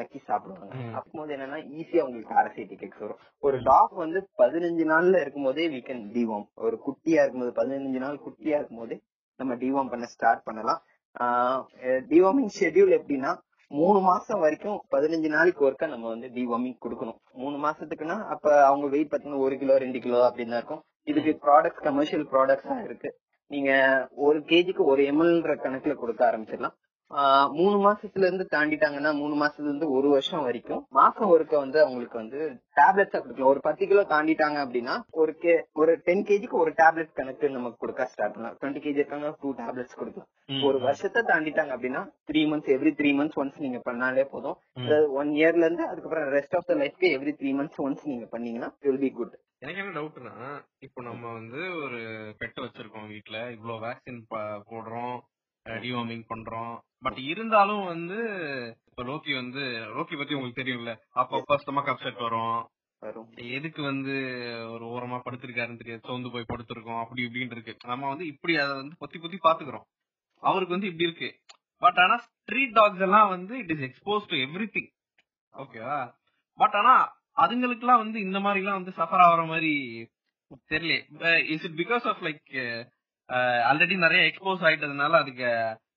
நக்கி சாப்பிடுவாங்க. அப்போது என்னன்னா ஈஸியா உங்களுக்கு பாராசைட்டிக் எக்ஸ் வரும். ஒரு டாக் வந்து பதினஞ்சு நாள்ல இருக்கும்போதே வீ கேன் டிவார்ம் ஒரு குட்டியா இருக்கும்போது பதினஞ்சு நாள் குட்டியா இருக்கும்போதே நம்ம டிவார்ம் பண்ண ஸ்டார்ட் பண்ணலாம். டிவார்மிங் ஷெட்யூல் எப்படின்னா மூணு மாசம் வரைக்கும் பதினஞ்சு நாளைக்கு ஒருக்கா நம்ம வந்து டிவார்மிங் கொடுக்கணும். மூணு மாசத்துக்குன்னா அப்ப அவங்க வெயிட் பாத்தீங்கன்னா ஒரு கிலோ ரெண்டு கிலோ அப்படின்னு தான் இருக்கும். இதுக்கு ப்ராடக்ட்ஸ் கமர்ஷியல் ப்ராடக்ட்ஸா இருக்கு. நீங்க ஒரு கேஜிக்கு ஒரு எம்எல்ன்ற கணக்குல கொடுக்க ஆரம்பிச்சிடலாம். மூணு மாசத்துல இருந்து தாண்டிட்டாங்கன்னா மூணு மாசத்துல இருந்து ஒரு வருஷம் வரைக்கும் மாசம் ஒருக்க வந்து அவங்களுக்கு வந்து டேப்லெட்ஸா கொடுக்கலாம். ஒரு பத்து கிலோ தாண்டிட்டாங்க அப்படின்னா ஒரு கே ஒரு டென் கேஜிக்கு ஒரு டேப்லெட் கணக்கு நமக்கு கொடுக்க ஸ்டார்ட் பண்ணலாம். டுவெண்ட்டி கேஜி இருக்காங்க டூ டேப்லெட்ஸ் கொடுக்கலாம். ஒரு வருஷத்தை தாண்டிட்டாங்க அப்படின்னா three months every three months once நீங்க பண்ணாலே போதும். ஒன் இயர்ல இருந்து அதுக்கப்புறம் ரெஸ்ட் ஆஃப் த லைஃப்க்கு எவ்ரி த்ரீ மந்த்ஸ் ஒன்ஸ் நீங்க பண்ணீங்கன்னா வில் பி குட் எனக்கு என்ன டவுட்னா இப்போ நம்ம வந்து ஒரு பெட் வச்சிருக்கோம் வீட்ல. இவ்ளோ வேக்சின் போடுறோம். டிவார்மிங் பண்றோம். பட் இருந்தாலும் வந்து இப்ப லோக்கி வந்து லோக்கி பத்தி உங்களுக்கு தெரியும்ல? அப்பப்ப ஸ்டமக் அப்செட் வரும். எதுக்கு வந்து ஒரு ஓரமா படுத்திருக்காருன்னு தெரியாது. சோர்ந்து போய் படுத்திருக்கோம். அப்படி இப்படின்னு இருக்கு. நம்ம வந்து இப்படி அதை வந்து பொத்தி பொத்தி பாத்துக்கிறோம் அவருக்கு வந்து இப்படி இருக்கு. பட் ஆனா ஸ்ட்ரீட் டாக்ஸ் எல்லாம் வந்து it is expose to every thing but ஆனா அதுங்களுக்குலாம் வந்து இந்த மாதிரி எல்லாம் வந்து சஃபர் ஆகுற மாதிரி தெரியல is it because of like already நிறைய எக்ஸ்போஸ் ஆயிட்டதுனால அதுக்கு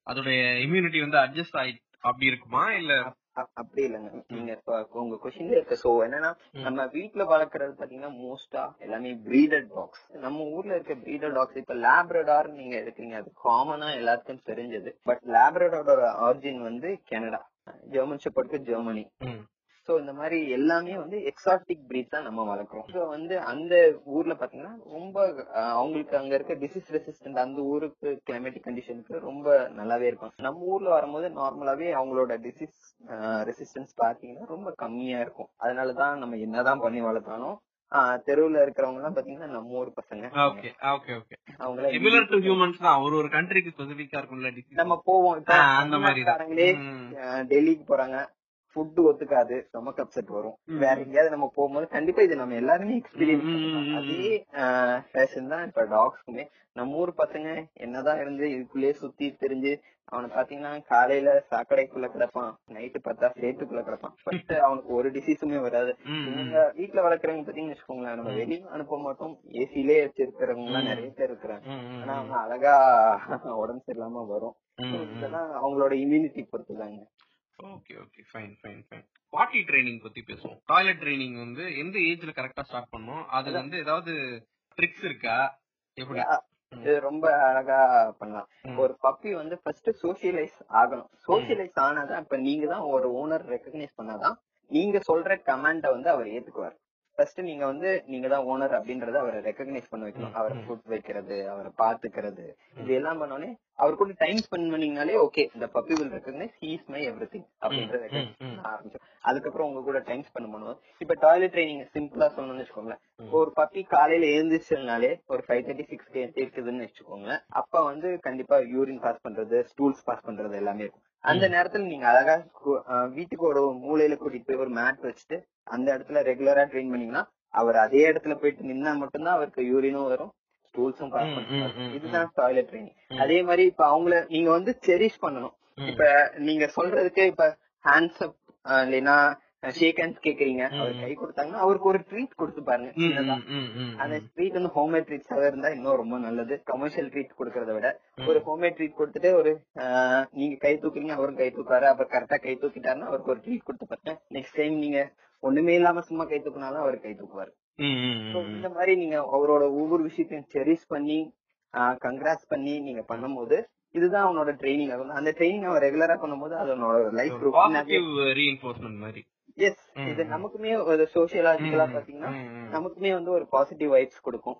அதோடைய இம்யூனிட்டி வந்து அட்ஜஸ்ட் ஆயி அப்படி இருக்குமா இல்ல? அப்படி இல்லைங்க. நீங்க இப்ப உங்க கொஸ்டின்ல இருக்க சோ என்னன்னா நம்ம வீட்ல வளர்க்கறது பாத்தீங்கன்னா மோஸ்டா எல்லாமே பிரீடட் டாக்ஸ் நம்ம ஊர்ல இருக்க பிரீடட் டாக்ஸ் இப்ப லேப்ரடார் நீங்க எடுக்கிறீங்க அது காமனா எல்லாருக்கும் தெரிஞ்சது. பட் லேப்ரடாரோட ஆரிஜின் வந்து கனடா ஜெர்மன் ஷெப்பர்டுக்கு ஜெர்மனி சோ இந்த மாதிரி எல்லாமே வந்து எக்ஸாட்டிக் பிரீட் தான் நம்ம வளர்க்குறோம். ஸோ வந்து அந்த ஊர்ல பாத்தீங்கன்னா ரொம்ப அவங்களுக்கு அங்க இருக்க டிசீஸ் ரெசிஸ்டன்ட் அந்த ஊருக்கு கிளைமேட்டிக் கண்டிஷனுக்கு ரொம்ப நல்லாவே இருக்கும். நம்ம ஊர்ல வரும்போது நார்மலாவே அவங்களோட டிசீஸ் ரெசிஸ்டன்ஸ் பாத்தீங்கன்னா ரொம்ப கம்மியா இருக்கும். அதனாலதான் நம்ம என்னதான் பண்ணி வளர்த்தாலும் தெருவுல இருக்கிறவங்க எல்லாம் பாத்தீங்கன்னா நம்ம ஊர் பசங்க. Okay okay okay. அவங்கள சிமிலர் டு ஹியூமன்ஸ் தான். ஒரு ஒரு கண்ட்ரிக்கு ஸ்பெசிபிக்கா இருக்கும்ல. நம்ம போவோம். அந்த மாதிரி டெல்லிக்கு போறாங்க. ஃபுட் ஒத்துக்காது. ஸ்டொமக் அப்செட் வரும். வேற எங்கேயாவது நம்ம போகும்போது கண்டிப்பா இது நம்ம எல்லாருமே எக்ஸ்பீரியன்ஸ் அதே ஃபேஷன் தான் இப்ப டாக்ஸ்க்குமே நம்ம ஊர் பசங்க என்னதான் இருந்து இதுக்குள்ளேயே சுத்தி தெரிஞ்சு அவனை பாத்தீங்கன்னா காலையில சாக்கடைக்குள்ள கிடப்பான். நைட்டு பார்த்தா சேட்டுக்குள்ள கிடப்பான். பட் அவனுக்கு ஒரு டிசீஸுமே வராது. இவங்க வீட்டுல வளர்க்குறவங்க பாத்தீங்கன்னு வச்சுக்கோங்களேன் நம்ம வெளியும் அனுப்ப மாட்டோம். ஏசிலே வச்சிருக்கிறவங்க எல்லாம். நிறைய பேர் இருக்கிறாங்க. ஆனா. அவங்க அழகா உடம்பு சரியில்லாம வரும். இதெல்லாம் அவங்களோட immunity பொறுத்துதாங்க. Okay okay fine fine fine potty training பத்தி பேசுவோம். டாய்லெட் ட்ரைனிங் வந்து எந்த ஏஜ்ல கரெக்டா ஸ்டார்ட் பண்ணணும்? அது வந்து ஏதாவது ட்ரிக்ஸ் இருக்கா? எப்படி. இது ரொம்ப அழகா பண்ணலாம். ஒரு பப்பி வந்து ஃபர்ஸ்ட் சோசியலைஸ் ஆகணும். சோசியலைஸ் ஆனாதான் இப்ப நீங்க தான் ஒரு ஓனர் ரெக்கக்னைஸ் பண்ணாதான் நீங்க சொல்ற கமாண்ட வந்து அவர் ஏத்துக்குவார். ஃபர்ஸ்ட் நீங்க வந்து நீங்க தான் ஓனர் அப்படின்றத அவரை ரெக்கக்னைஸ் பண்ண வைக்கணும் அவரை. ஃபுட் வைக்கிறது அவரை பாத்துக்கிறது இது எல்லாம் பண்ணோடனே அவர் கூட டைம் ஸ்பெண்ட் பண்ணீங்கனாலே ஓகே இந்த puppy will recognise he is my every thing அப்படின்ற ம், recognize ம். பண்ண ஆரம்பிச்சோம் அதுக்கப்புறம் உங்க கூட டைம் ஸ்பெண்ட் பண்ணுவோம் இப்ப டாய்லெட் ட்ரைனிங் சிம்பிளா சொல்லணும்னு வச்சுக்கோங்களேன். ஒரு பப்பி காலையில எழுந்திரிச்சதுனாலே ஒரு ஃபைவ் தேர்ட்டி சிக்ஸ் இருக்குதுன்னு வச்சுக்கோங்களேன் அப்ப வந்து கண்டிப்பா யூரின் பாஸ் பண்றது ஸ்டூல்ஸ் பாஸ் பண்றது எல்லாமே இருக்கும் அந்த நேரத்துல நீங்க அழகா கு- அஹ் வீட்டுக்கு ஒரு மூலையில கூட்டிட்டு போய் ஒரு மேட் வச்சுட்டு அந்த இடத்துல ரெகுலரா ட்ரெயின் பண்ணீங்கன்னா அவர் அதே இடத்துல போயிட்டு நின்னா மட்டும்தான் அவருக்கு யூரினும் வரும் ஸ்டூல்ஸும் இதுதான் டாய்லெட் ட்ரைனிங். அதே மாதிரி இப்ப அவங்கள நீங்க வந்து செரிஷ் பண்ணணும். இப்ப நீங்க சொல்றதுக்கு இப்ப ஹேண்ட்ஸ் அப் இல்லைன்னா ஷேக் ஹேண்ட்ஸ் கேக்குறீங்க. அவர். கை கொடுத்தாங்கன்னா அவருக்கு ஒரு ட்ரீட் கொடுத்து பாருங்க. அந்த. ட்ரீட் வந்து ஹோம்மேட் ட்ரீட்ஸாவே இருந்தா இன்னும் ரொம்ப நல்லது. கமர்ஷியல் ட்ரீட் கொடுக்கறத விட. ஒரு ஹோம்மேட் ட்ரீட் கொடுத்துட்டு ஒரு நீங்க கை தூக்குறீங்க அவரும் கை தூக்காரு அப்புறம் கரெக்டா கை தூக்கிட்டாருன்னா அவருக்கு ஒரு ட்ரீட் கொடுத்து பாருங்க. நெக்ஸ்ட் டைம் நீங்க ஒண்ணுமே இல்லாம சும்மா கை தூக்குனாலும் அவர் கை தூக்குவாரு. இந்த மாதிரி நீங்க அவரோட ஒவ்வொரு விஷயத்தையும் செரிஷ் பண்ணி கங்க்ராஸ் பண்ணி நீங்க பண்ணும்போது இதுதான் அவனோட ட்ரைனிங் ஆகும் அந்த ட்ரைனிங் அவன் ரெகுலரா பண்ணும்போது அது அவனோட லைஃப் பாசிட்டிவ் மாதிரி. எஸ் இது. நமக்குமே ஒரு சோசியலாஜிக்கலா பாத்தீங்கன்னா. நமக்குமே வந்து ஒரு பாசிட்டிவ் வைப்ஸ் கொடுக்கும்.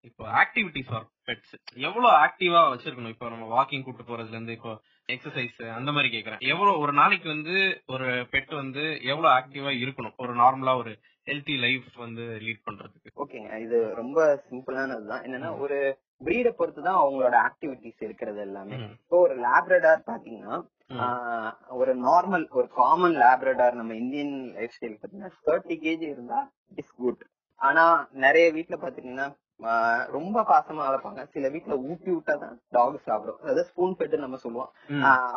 இப்போ ஆக்டிவிட்டிஸ் ஃபார் பெட்ஸ் எவ்வளவு ஆக்டிவா வச்சிருக்கணும்? இப்போ நம்ம வாக்கிங் கூட்டு போறதுல இருந்து இப்போ எக்ஸசைஸ் அந்த மாதிரி கேக்குறேன். எவ்வளவு ஒரு நாளைக்கு வந்து ஒரு பெட் வந்து எவ்வளவு ஆக்டிவா இருக்கணும்? ஒரு நார்மலா ஒரு ஹெல்த்தி லைஃப் வந்து லீட் பண்றதுக்கு. ஓகேங்க இது ரொம்ப சிம்பிளானதுதான் என்னன்னா ம். ஒரு பிரீடை பொறுத்து தான் அவங்களோட ஆக்டிவிட்டிஸ் இருக்கிறது எல்லாமே. இப்போ ஒரு லேப்ரடார் பாத்தீங்கன்னா ஒரு நார்மல் ஒரு காமன் லேப்ரடார் நம்ம இந்தியன் லைஃப் ஸ்டைல் பாத்தீங்கன்னா தேர்ட்டி கேஜி இருந்தா இட்ஸ் குட் ஆனா நிறைய வீட்ல பாத்தீங்கன்னா ரொம்ப பாசமா வளர்ப்பாங்க. சில வீட்ல ஊட்டி விட்டாதான் டாக் சாப்பிடும். அதாவது ஸ்பூன் ஃபெட் நம்ம சொல்லுவோம்.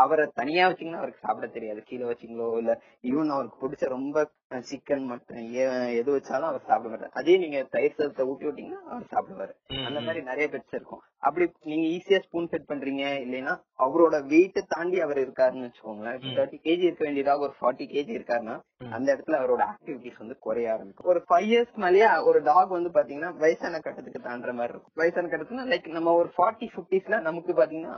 அவரை தனியா வச்சீங்கன்னா அவருக்கு சாப்பிட தெரியாது. கீழே வச்சீங்களோ இல்ல ஈவன் அவருக்கு பிடிச்ச ரொம்ப சிக்கன் மட்டன் எது வச்சாலும் அவர் சாப்பிட மாட்டார் அதே நீங்க தயிர் சாதத்தை ஊட்டி விட்டீங்கன்னா அவர் சாப்பிடுவாரு. அந்த. மாதிரி நிறைய பெட்ஸ் இருக்கும். அப்படி நீங்க ஈஸியா ஸ்பூன் ஃபெட் பண்றீங்க இல்லைன்னா அவரோட வெயிட்ட தாண்டி அவர் இருக்காருன்னு வச்சுக்கோங்களேன். தேர்ட்டி கேஜி இருக்க வேண்டியதாக ஒரு ஃபார்ட்டி கேஜி இருக்காருன்னா. அந்த இடத்துல அவரோட ஆக்டிவிட்டிஸ் வந்து குறைய ஆரம்பிக்கும். ஒரு ஃபைவ் இயர்ஸ் மேலேயே ஒரு டாக் வந்து பாத்தீங்கன்னா வயசான கட்டத்துக்கு தாண்டுற மாதிரி இருக்கும். வயசான கட்டத்துனா லைக் நம்ம ஒரு ஃபார்ட்டி பிப்டிஸ்ல நமக்கு பாத்தீங்கன்னா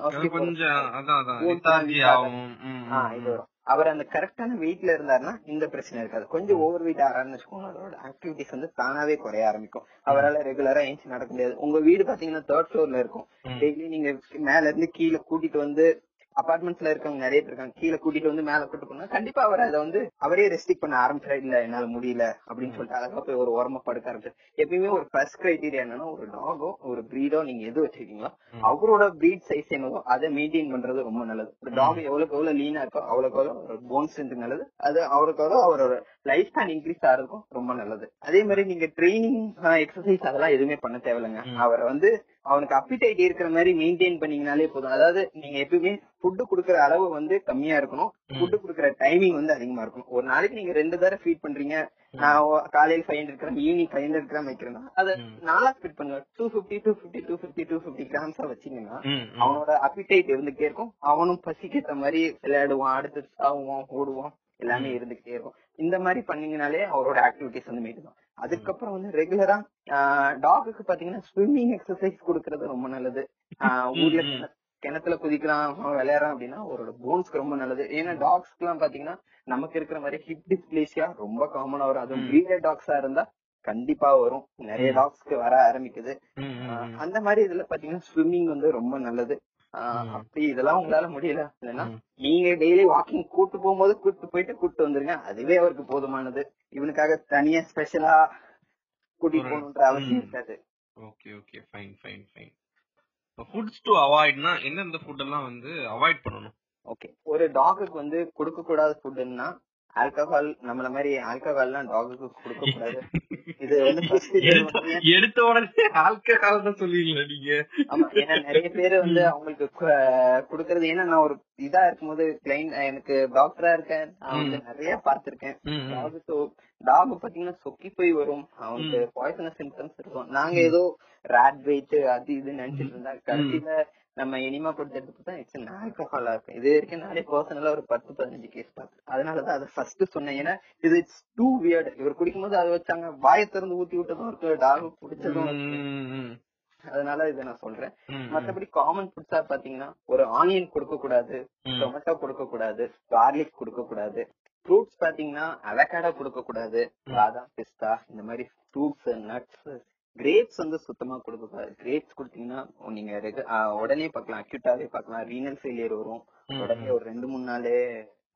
அவர் அந்த கரெக்டான வெயிட்ல இருந்தாருன்னா இந்த பிரச்சனை இருக்காது. கொஞ்சம் ஓவர் வெயிட் ஆறாருன்னு வச்சுக்கோங்க அதோட ஆக்டிவிட்டிஸ் வந்து தானாவே குறைய ஆரம்பிக்கும். அவரால ரெகுலரா ஏஞ்சி நடக்க முடியாது. உங்க வீடு பாத்தீங்கன்னா தேர்ட் ஃப்ளோர்ல இருக்கும். டெய்லி நீங்க மேல இருந்து கீழே கூட்டிட்டு வந்து அபார்ட்மெண்ட்ஸ்ல இருக்கவங்க நிறைய பேர் இருக்காங்க. கீழே கூட்டிட்டு வந்து மேல கூட்டு போனா கண்டிப்பா அவர் அதை வந்து அவரே ரெஸ்ட்ரிக்ட் பண்ண ஆரம்பிச்சாரு இல்ல என்னால முடியல அப்படின்னு சொல்லிட்டு அழகா போய் ஒரு ஓரமா படுக்க ஆரம்பிச்சாரு. எப்பயுமே ஒரு ஃபர்ஸ்ட் கிரைட்டீரியா என்னன்னா ஒரு டாகோ ஒரு பிரீடோ நீங்க எது வச்சிருக்கீங்களோ. அவரோட பிரீட் சைஸ் என்னவோ அதை மெயின்டைன் பண்றது ரொம்ப நல்லது. ஒரு டாக் எவ்வளவுக்கு எவ்வளவு லீனா இருக்கோ அவ்வளவுக்கு எவ்வளவு போன் ஸ்ட்ரென்த் நல்லது. அது அவருக்கு எவ்வளவு அவரோட லைஃப் ஸ்பேன் இன்க்ரீஸ் ஆகிறதுக்கும் ரொம்ப நல்லது. அதே மாதிரி நீங்க ட்ரைனிங் எக்ஸசைஸ் அதெல்லாம் எதுவுமே பண்ண தேவையில்லைங்க. அவரை வந்து அவனுக்கு அப்பிடைட் இருக்கிற மாதிரி மெயின்டைன் பண்ணீங்கனாலே போதும். அதாவது நீங்க எப்பவுமே ஃபுட் குடுக்கற அளவு வந்து கம்மியா இருக்கணும். ஃபுட் குடுக்கற டைமிங் வந்து அதிகமா இருக்கணும். ஒரு நாளைக்கு நீங்க ரெண்டு தடவை ஃபீட் பண்றீங்க. நான் காலையில five hundred gram evening five hundred gram வைக்கிறேன்னா அதை. நாளா ஃபீட் பண்ணுங்க. Two fifty two fifty two fifty two fifty கிராம்ஸா வச்சீங்கன்னா. அவனோட அப்பிடைட் இருந்துகிட்டே இருக்கும். அவனும் பசிக்கேத்த மாதிரி விளையாடுவான் அடுத்து சாவுவான் ஓடுவான் எல்லாமே இருந்துகிட்டே இருக்கும். இந்த மாதிரி பண்ணீங்கனாலே அவரோட ஆக்டிவிட்டிஸ் வந்து மீட் தான் அதுக்கப்புறம் வந்து ரெகுலரா டாகுக்கு பாத்தீங்கன்னா ஸ்விம்மிங் எக்ஸசைஸ் கொடுக்கறது ரொம்ப நல்லது ஊர்ல கிணத்துல அவன் விளையாடுறான் அப்படின்னா அவரோட போன்ஸ்க்கு ரொம்ப நல்லது ஏன்னா டாக்ஸ்க்கு எல்லாம் பாத்தீங்கன்னா நமக்கு இருக்கிற மாதிரி ஹிப் டிஸ்பிளேசியா ரொம்ப காமனா வரும் அதுவும். பிரீடர் டாக்ஸா இருந்தா கண்டிப்பா வரும் நிறைய. டாக்ஸ்க்கு வர ஆரம்பிக்குது. அந்த மாதிரி இதுல பாத்தீங்கன்னா ஸ்விம்மிங் வந்து ரொம்ப நல்லது. அப்படி இதெல்லாம் உங்களால முடியல இல்லைன்னா. நீங்க டெய்லி வாக்கிங் கூட்டு போகும்போது கூட்டு போயிட்டு கூட்டு வந்துருங்க. அதுவே அவருக்கு போதுமானது. இவனுக்காக தனியா ஸ்பெஷலா கூட்டிட்டு போகணுன்ற அவசியம். இருக்காது. Okay okay fine fine fine foods to அவாய்ட்னா எந்தெந்த ஃபுட் எல்லாம் வந்து அவாய்ட் பண்ணணும்? ஓகே ஒரு டாகுக்கு வந்து கொடுக்க கூடாத ஃபுட்னா ஆல்கஹால் நம்மள மாதிரி ஆல்கஹால்லாம் டாகுக்கு கொடுக்க கூடாது இது வந்து எடுத்த உடனே ஆல்கஹால் தான் சொல்லுவீங்களா நீங்க? ஆமா ஏன்னா நிறைய பேர் வந்து அவங்களுக்கு குடுக்கறது ஏன்னா நான் ஒரு இதா இருக்கும்போது கிளைண்ட் எனக்கு டாக்டரா இருக்கேன். நான் வந்து நிறைய பார்த்திருக்கேன். ம், ம். டாக் டாக் பாத்தீங்கன்னா சொக்கி போய் வரும். அவனுக்கு பாய்சனஸ் சிம்டம்ஸ் இருக்கும். நாங்க ஏதோ ராட் வெயிட் அது இது நினைச்சிட்டு இருந்தா கடைசியில நம்ம இனிமா கொடுத்து எடுத்து தான் இட்ஸ் ஆல்கஹாலா இருக்கும். இது வரைக்கும் நிறைய பர்சனலா ஒரு பத்து பதினஞ்சு கேஸ் பார்த்தேன். அதனாலதான் அதை ஃபர்ஸ்ட் சொன்னேன். ஏன்னா இது இட்ஸ் டூ வியர்ட் இவர் குடிக்கும்போது அதை வச்சாங்க. வாயை திறந்து ஊத்தி விட்டதும் இருக்கு. டாக் பிடிச்சதும் அதனால இதை நான் சொல்றேன். மத்தபடி காமன் ஃபுட்ஸா பாத்தீங்கன்னா ஒரு ஆனியன் கொடுக்க கூடாது. டொமேட்டோ கொடுக்க கூடாது கார்லிக் கொடுக்க கூடாது ஃப்ரூட்ஸ் பாத்தீங்கன்னா அவகாடோ கொடுக்க கூடாது பாதாம் பிஸ்தா இந்த மாதிரி ஃப்ரூட்ஸ் நட்ஸ் கிரேப்ஸ் வந்து சுத்தமா கொடுக்க கிரேப்ஸ் கொடுத்தீங்கன்னா நீங்க உடனே பார்க்கலாம். அக்யூட்டாவே பார்க்கலாம். ரீனல் ஃபெயிலியர் வரும். உடனே ஒரு ரெண்டு மூணு நாளே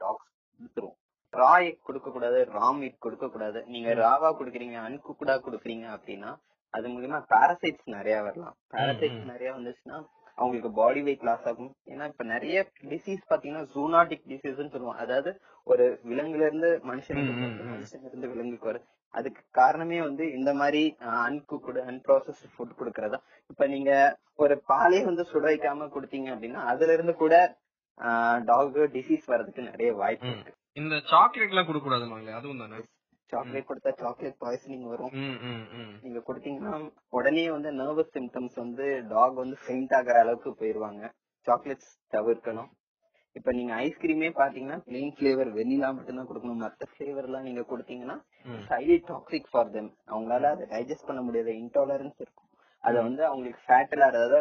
டாக்ஸ் கொடுத்துரும் ரா எக் கொடுக்க கூடாது ரா மீட் கொடுக்க கூடாது. நீங்க ராவா குடுக்குறீங்க அன்குக்குடா குடுக்குறீங்க அப்படின்னா அது மூலியமா பாரசைட்ஸ் நிறைய வரலாம். பாரசைட்ஸ் நிறைய வந்துச்சுன்னா அவங்களுக்கு பாடி வெயிட் லாஸ் ஆகும். ஏன்னா இப்ப நிறைய டிசீஸ் பாத்தீங்கன்னா ஜூனாட்டிக் டிசீஸ்னு சொல்லுவோம் அதாவது ஒரு விலங்குல இருந்து மனுஷனுக்கு ம், ம், போறது, ம். மனுஷன்ல இருந்து விலங்குக்கு வருது அதுக்கு காரணமே வந்து இந்த மாதிரி அன்குக்குடு அன்ப்ராசஸ் ஃபுட் கொடுக்கறதா. இப்ப நீங்க ஒரு பாலே வந்து சுட வைக்காம கொடுத்தீங்க அப்படின்னா அதுல இருந்து கூட டாக் டிசீஸ் வர்றதுக்கு நிறைய வாய்ப்பு. இருக்கு. இந்த சாக்லேட் எல்லாம் கொடுக்க கூடாதுன்னு அதுவும் தானே? சாக்லேட் கொடுத்தா சாக்லேட் பாய்சனிங் வரும். நீங்க கொடுத்தீங்கன்னா உடனே வந்து நர்வஸ் சிம்டம்ஸ் வந்து டாக் வந்து ஃபெயிண்ட் ஆகுற அளவுக்கு போயிருவாங்க. சாக்லேட்ஸ் தவிர்க்கணும். இப்ப நீங்க ஐஸ்கிரீமே பாத்தீங்கன்னா பிளெயின் ஃபிளேவர் வெனிலா மட்டும்தான் கொடுக்கணும். மத்த ஃபிளேவர் எல்லாம் நீங்க கொடுத்தீங்கன்னா. ஹைலி டாக்ஸிக் ஃபார் தெம் அவங்களால அதை டைஜஸ்ட் பண்ண முடியாத. இன்டாலரன்ஸ் இருக்கும். அது வந்து அவங்களுக்கு ஃபேட்டல் அதாவது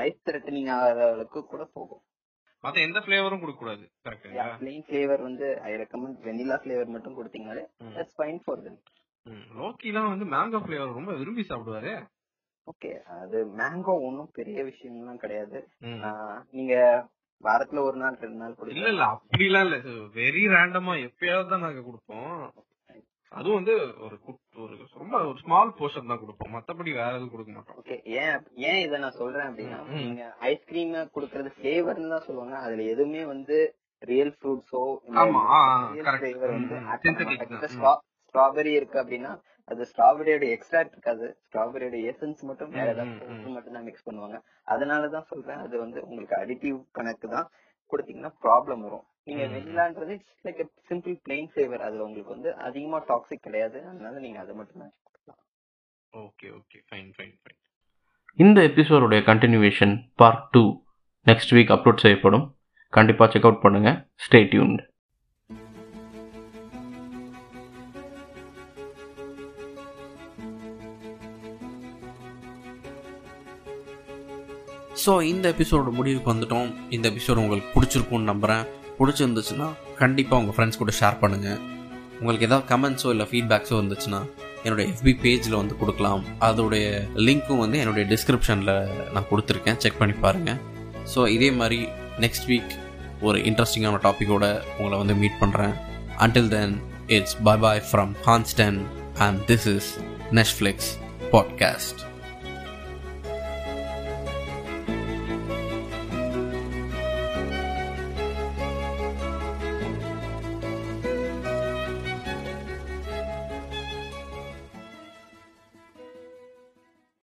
லைஃப் த்ரெட்டனிங் ஆகிற அளவுக்கு கூட போகும். மத்த எந்த ஃபிளேவரும் கொடுக்க கூடாது கரெக்டா பிளெயின் ஃபிளேவர் வந்து ஐ ரெக்கமெண்ட் வெனிலா ஃபிளேவர் மட்டும் கொடுத்தீங்கனாலே. தட்ஸ் ஃபைன் ஃபார் தெம் லோக்கிலாம் வந்து மேங்கோ ஃபிளேவர் ரொம்ப விரும்பி சாப்பிடுவாரு. ஓகே அது மேங்கோ ஒன்றும் பெரிய விஷயம்லாம் கிடையாது. நீங்க வாரத்துல ஒரு நாள் ரெண்டு நாள் இல்ல இல்ல அப்படிலாம் இல்ல. வெரி ரேண்டமா எப்பயாவது தான் நாங்க கொடுப்போம். அதுவும் வந்து ஒரு ஒரு ரொம்ப ஒரு ஸ்மால் போர்ஷன் தான் கொடுப்போம். மத்தபடி வேற எதுவும் கொடுக்க மாட்டோம். ஓகே ஏன் ஏன் இத நான் சொல்றேன் அப்படின்னா. நீங்க ஐஸ்கிரீம் கொடுக்கறது ஃபிளேவர்னு தான் சொல்லுவாங்க. அதுல எதுவுமே வந்து ரியல் ஃப்ரூட்ஸோ வந்து ஸ்ட்ராபெரி இருக்கு அப்படின்னா அது ஸ்ட்ராபெரியோட எக்ஸ்ட்ராக்ட் இருக்காது. ஸ்ட்ராபெரியோட எசன்ஸ் மட்டும் வேற ஏதாவது மட்டும் தான் மிக்ஸ் பண்ணுவாங்க. அதனாலதான் சொல்றேன் அது வந்து உங்களுக்கு அடிட்டிவ் கணக்கு தான் கொடுத்தீங்கன்னா ப்ராப்ளம் வரும். நீங்க. வெண்ணிலான்றது லைக் சிம்பிள் பிளெயின் ஃபிளேவர் அது உங்களுக்கு வந்து அதிகமா டாக்ஸிக் கிடையாது. அதனால நீங்க அதை மட்டும் தான் okay okay fine fine fine இந்த எபிசோடுடைய continuation part two next week upload செய்யப்படும். கண்டிப்பாக செக் அவுட் பண்ணுங்கள் ஸ்டே டியூன்ட் ஸோ இந்த எபிசோட முடிவுக்கு வந்துட்டோம். இந்த எபிசோடு உங்களுக்கு பிடிச்சிருக்கும்னு நம்புகிறேன் பிடிச்சிருந்துச்சுன்னா கண்டிப்பாக உங்கள் ஃப்ரெண்ட்ஸ் கூட ஷேர் பண்ணுங்கள் உங்களுக்கு ஏதாவது கமெண்ட்ஸோ இல்லை ஃபீட்பேக்ஸோ இருந்துச்சுன்னா என்னுடைய எஃபி பேஜில் வந்து கொடுக்கலாம். அதோடைய லிங்க்கும் வந்து என்னுடைய டிஸ்கிரிப்ஷனில் நான் கொடுத்துருக்கேன். செக் பண்ணி பாருங்கள் ஸோ இதே மாதிரி நெக்ஸ்ட் வீக் ஒரு இன்ட்ரெஸ்டிங்கான டாப்பிக்கோட உங்களை வந்து மீட் பண்ணுறேன் until then it's bye bye from Hanston and this is Netflix podcast